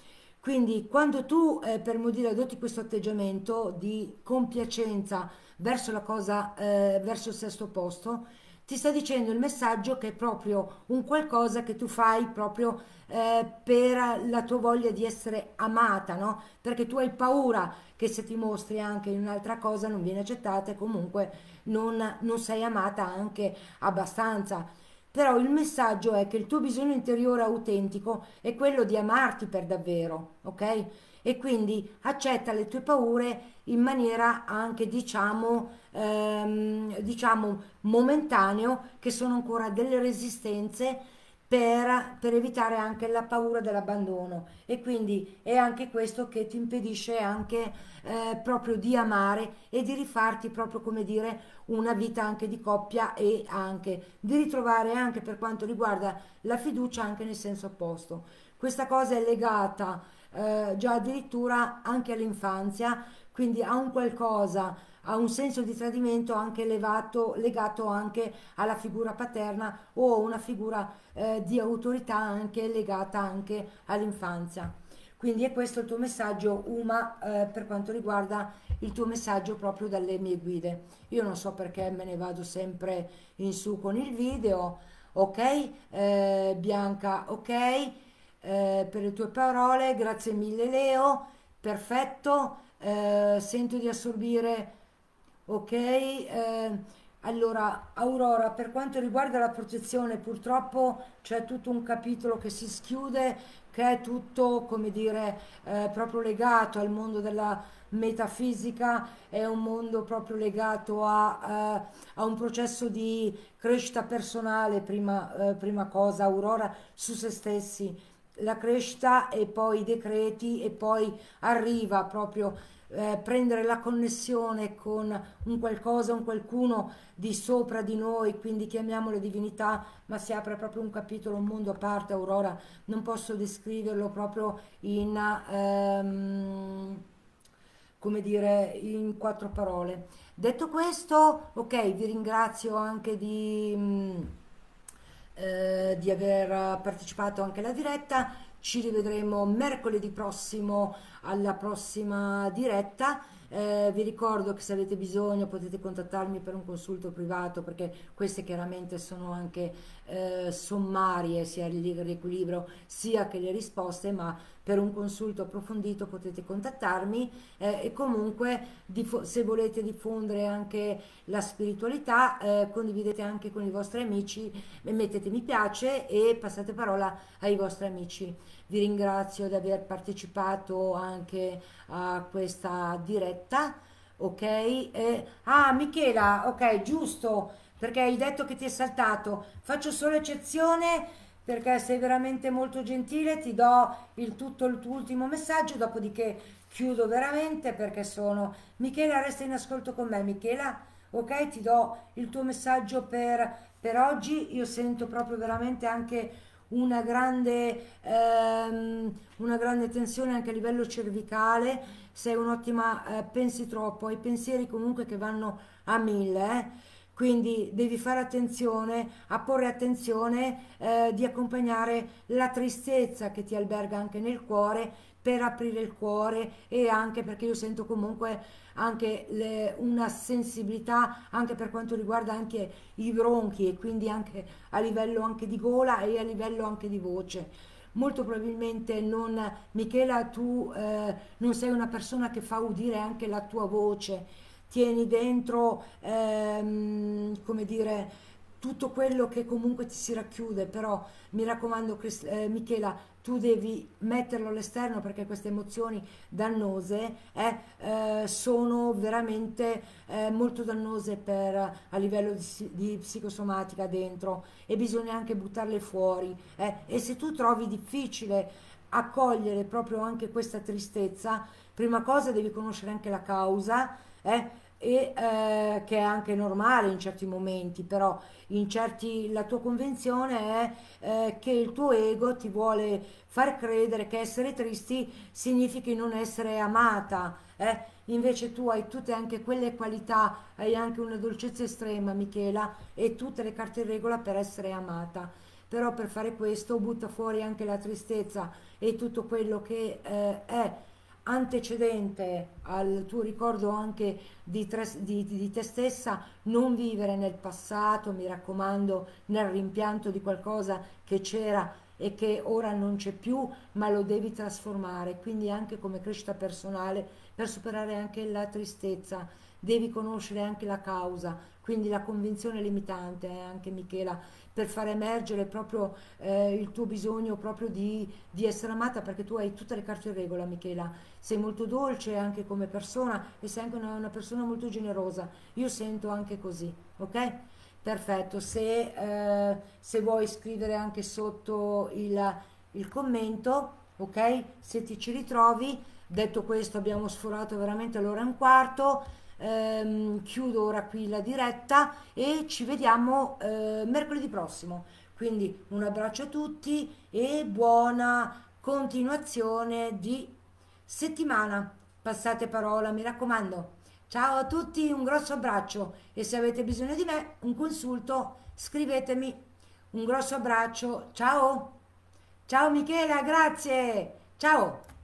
Quindi quando tu, eh, per modo adotti questo atteggiamento di compiacenza verso la cosa, eh, verso il sesto posto, ti sta dicendo il messaggio che è proprio un qualcosa che tu fai proprio eh, per la tua voglia di essere amata, no? Perché tu hai paura che se ti mostri anche in un'altra cosa non viene accettata e comunque non, non sei amata anche abbastanza però il messaggio è che il tuo bisogno interiore autentico è quello di amarti per davvero, ok? E quindi accetta le tue paure in maniera anche, diciamo, ehm, diciamo momentaneo, che sono ancora delle resistenze per, per, evitare anche la paura dell'abbandono. E quindi è anche questo che ti impedisce anche eh, proprio di amare e di rifarti proprio come dire una vita anche di coppia e anche di ritrovare anche per quanto riguarda la fiducia anche nel senso opposto. Questa cosa è legata eh, già addirittura anche all'infanzia quindi ha un qualcosa, ha un senso di tradimento anche levato, legato anche alla figura paterna o una figura eh, di autorità anche legata anche all'infanzia. Quindi è questo il tuo messaggio, Uma, eh, per quanto riguarda il tuo messaggio proprio dalle mie guide. Io non so perché me ne vado sempre in su con il video, ok? Eh, Bianca, ok? Eh, per le tue parole, grazie mille Leo, perfetto eh, sento di assorbire, ok? Eh, allora, Aurora, per quanto riguarda la protezione, purtroppo c'è tutto un capitolo che si schiude, che è tutto, come dire, eh, proprio legato al mondo della metafisica, è un mondo proprio legato a, eh, a un processo di crescita personale, prima, eh, prima cosa, Aurora, su se stessi la crescita e poi i decreti e poi arriva proprio eh, prendere la connessione con un qualcosa, un qualcuno di sopra di noi, quindi chiamiamole divinità, ma si apre proprio un capitolo, un mondo a parte, Aurora, non posso descriverlo proprio in, ehm, come dire, in quattro parole. Detto questo, ok, vi ringrazio anche di... Mh, mm, eh, di aver partecipato anche alla diretta. Ci rivedremo mercoledì prossimo alla prossima diretta. Eh, vi ricordo che se avete bisogno potete contattarmi per un consulto privato perché queste chiaramente sono anche eh, sommarie sia il riequilibrio sia che le risposte ma per un consulto approfondito potete contattarmi. Eh, e comunque se volete diffondere anche la spiritualità eh, condividete anche con i vostri amici mettete mi piace e passate parola ai vostri amici vi ringrazio di aver partecipato anche a questa diretta ok? Eh, ah Michela ok giusto perché hai detto che ti è saltato. Faccio solo eccezione perché sei veramente molto gentile, ti do il tutto il tuo ultimo messaggio, dopodiché chiudo veramente perché sono... Michela, resta in ascolto con me, Michela, ok? Ti do il tuo messaggio per, per oggi, io sento proprio veramente anche una grande, ehm, una grande tensione anche a livello cervicale, sei un'ottima, eh, pensi troppo, hai pensieri comunque che vanno a mille, eh? Quindi devi fare attenzione a porre attenzione eh, di accompagnare la tristezza che ti alberga anche nel cuore per aprire il cuore e anche perché io sento comunque anche le, una sensibilità anche per quanto riguarda anche i bronchi e quindi anche a livello anche di gola e a livello anche di voce. Molto probabilmente non Michela tu eh, non sei una persona che fa udire anche la tua voce. Tieni dentro, ehm, come dire, tutto quello che comunque ti si racchiude, però mi raccomando eh, Michela, tu devi metterlo all'esterno perché queste emozioni dannose eh, eh, sono veramente eh, molto dannose per, a livello di, di, psicosomatica dentro e bisogna anche buttarle fuori. Eh. e se tu trovi difficile accogliere proprio anche questa tristezza, prima cosa devi conoscere anche la causa eh, e eh, che è anche normale in certi momenti, però in certi la tua convenzione è eh, che il tuo ego ti vuole far credere che essere tristi significhi non essere amata, eh? invece tu hai tutte anche quelle qualità, hai anche una dolcezza estrema, Michela, e tutte le carte in regola per essere amata. Però per fare questo butta fuori anche la tristezza e tutto quello che eh, è antecedente al tuo ricordo anche di, tre, di, di, te stessa, non vivere nel passato, mi raccomando, nel rimpianto di qualcosa che c'era e che ora non c'è più, ma lo devi trasformare, quindi anche come crescita personale, per superare anche la tristezza, devi conoscere anche la causa, quindi la convinzione limitante, eh, anche Michela, per far emergere proprio eh, il tuo bisogno proprio di, di, essere amata, perché tu hai tutte le carte in regola, Michela, sei molto dolce anche come persona e sei anche una, una persona molto generosa, io sento anche così, ok? Perfetto, se, eh, se vuoi scrivere anche sotto il, il commento, ok? Se ti ci ritrovi, detto questo abbiamo sforato veramente l'ora e un quarto, ehm, chiudo ora qui la diretta e ci vediamo eh, mercoledì prossimo. Quindi un abbraccio a tutti e buona continuazione di settimana. passate parola, mi raccomando. Ciao a tutti, un grosso abbraccio e se avete bisogno di me, un consulto, scrivetemi. Un grosso abbraccio, ciao! Ciao Michela, grazie! Ciao!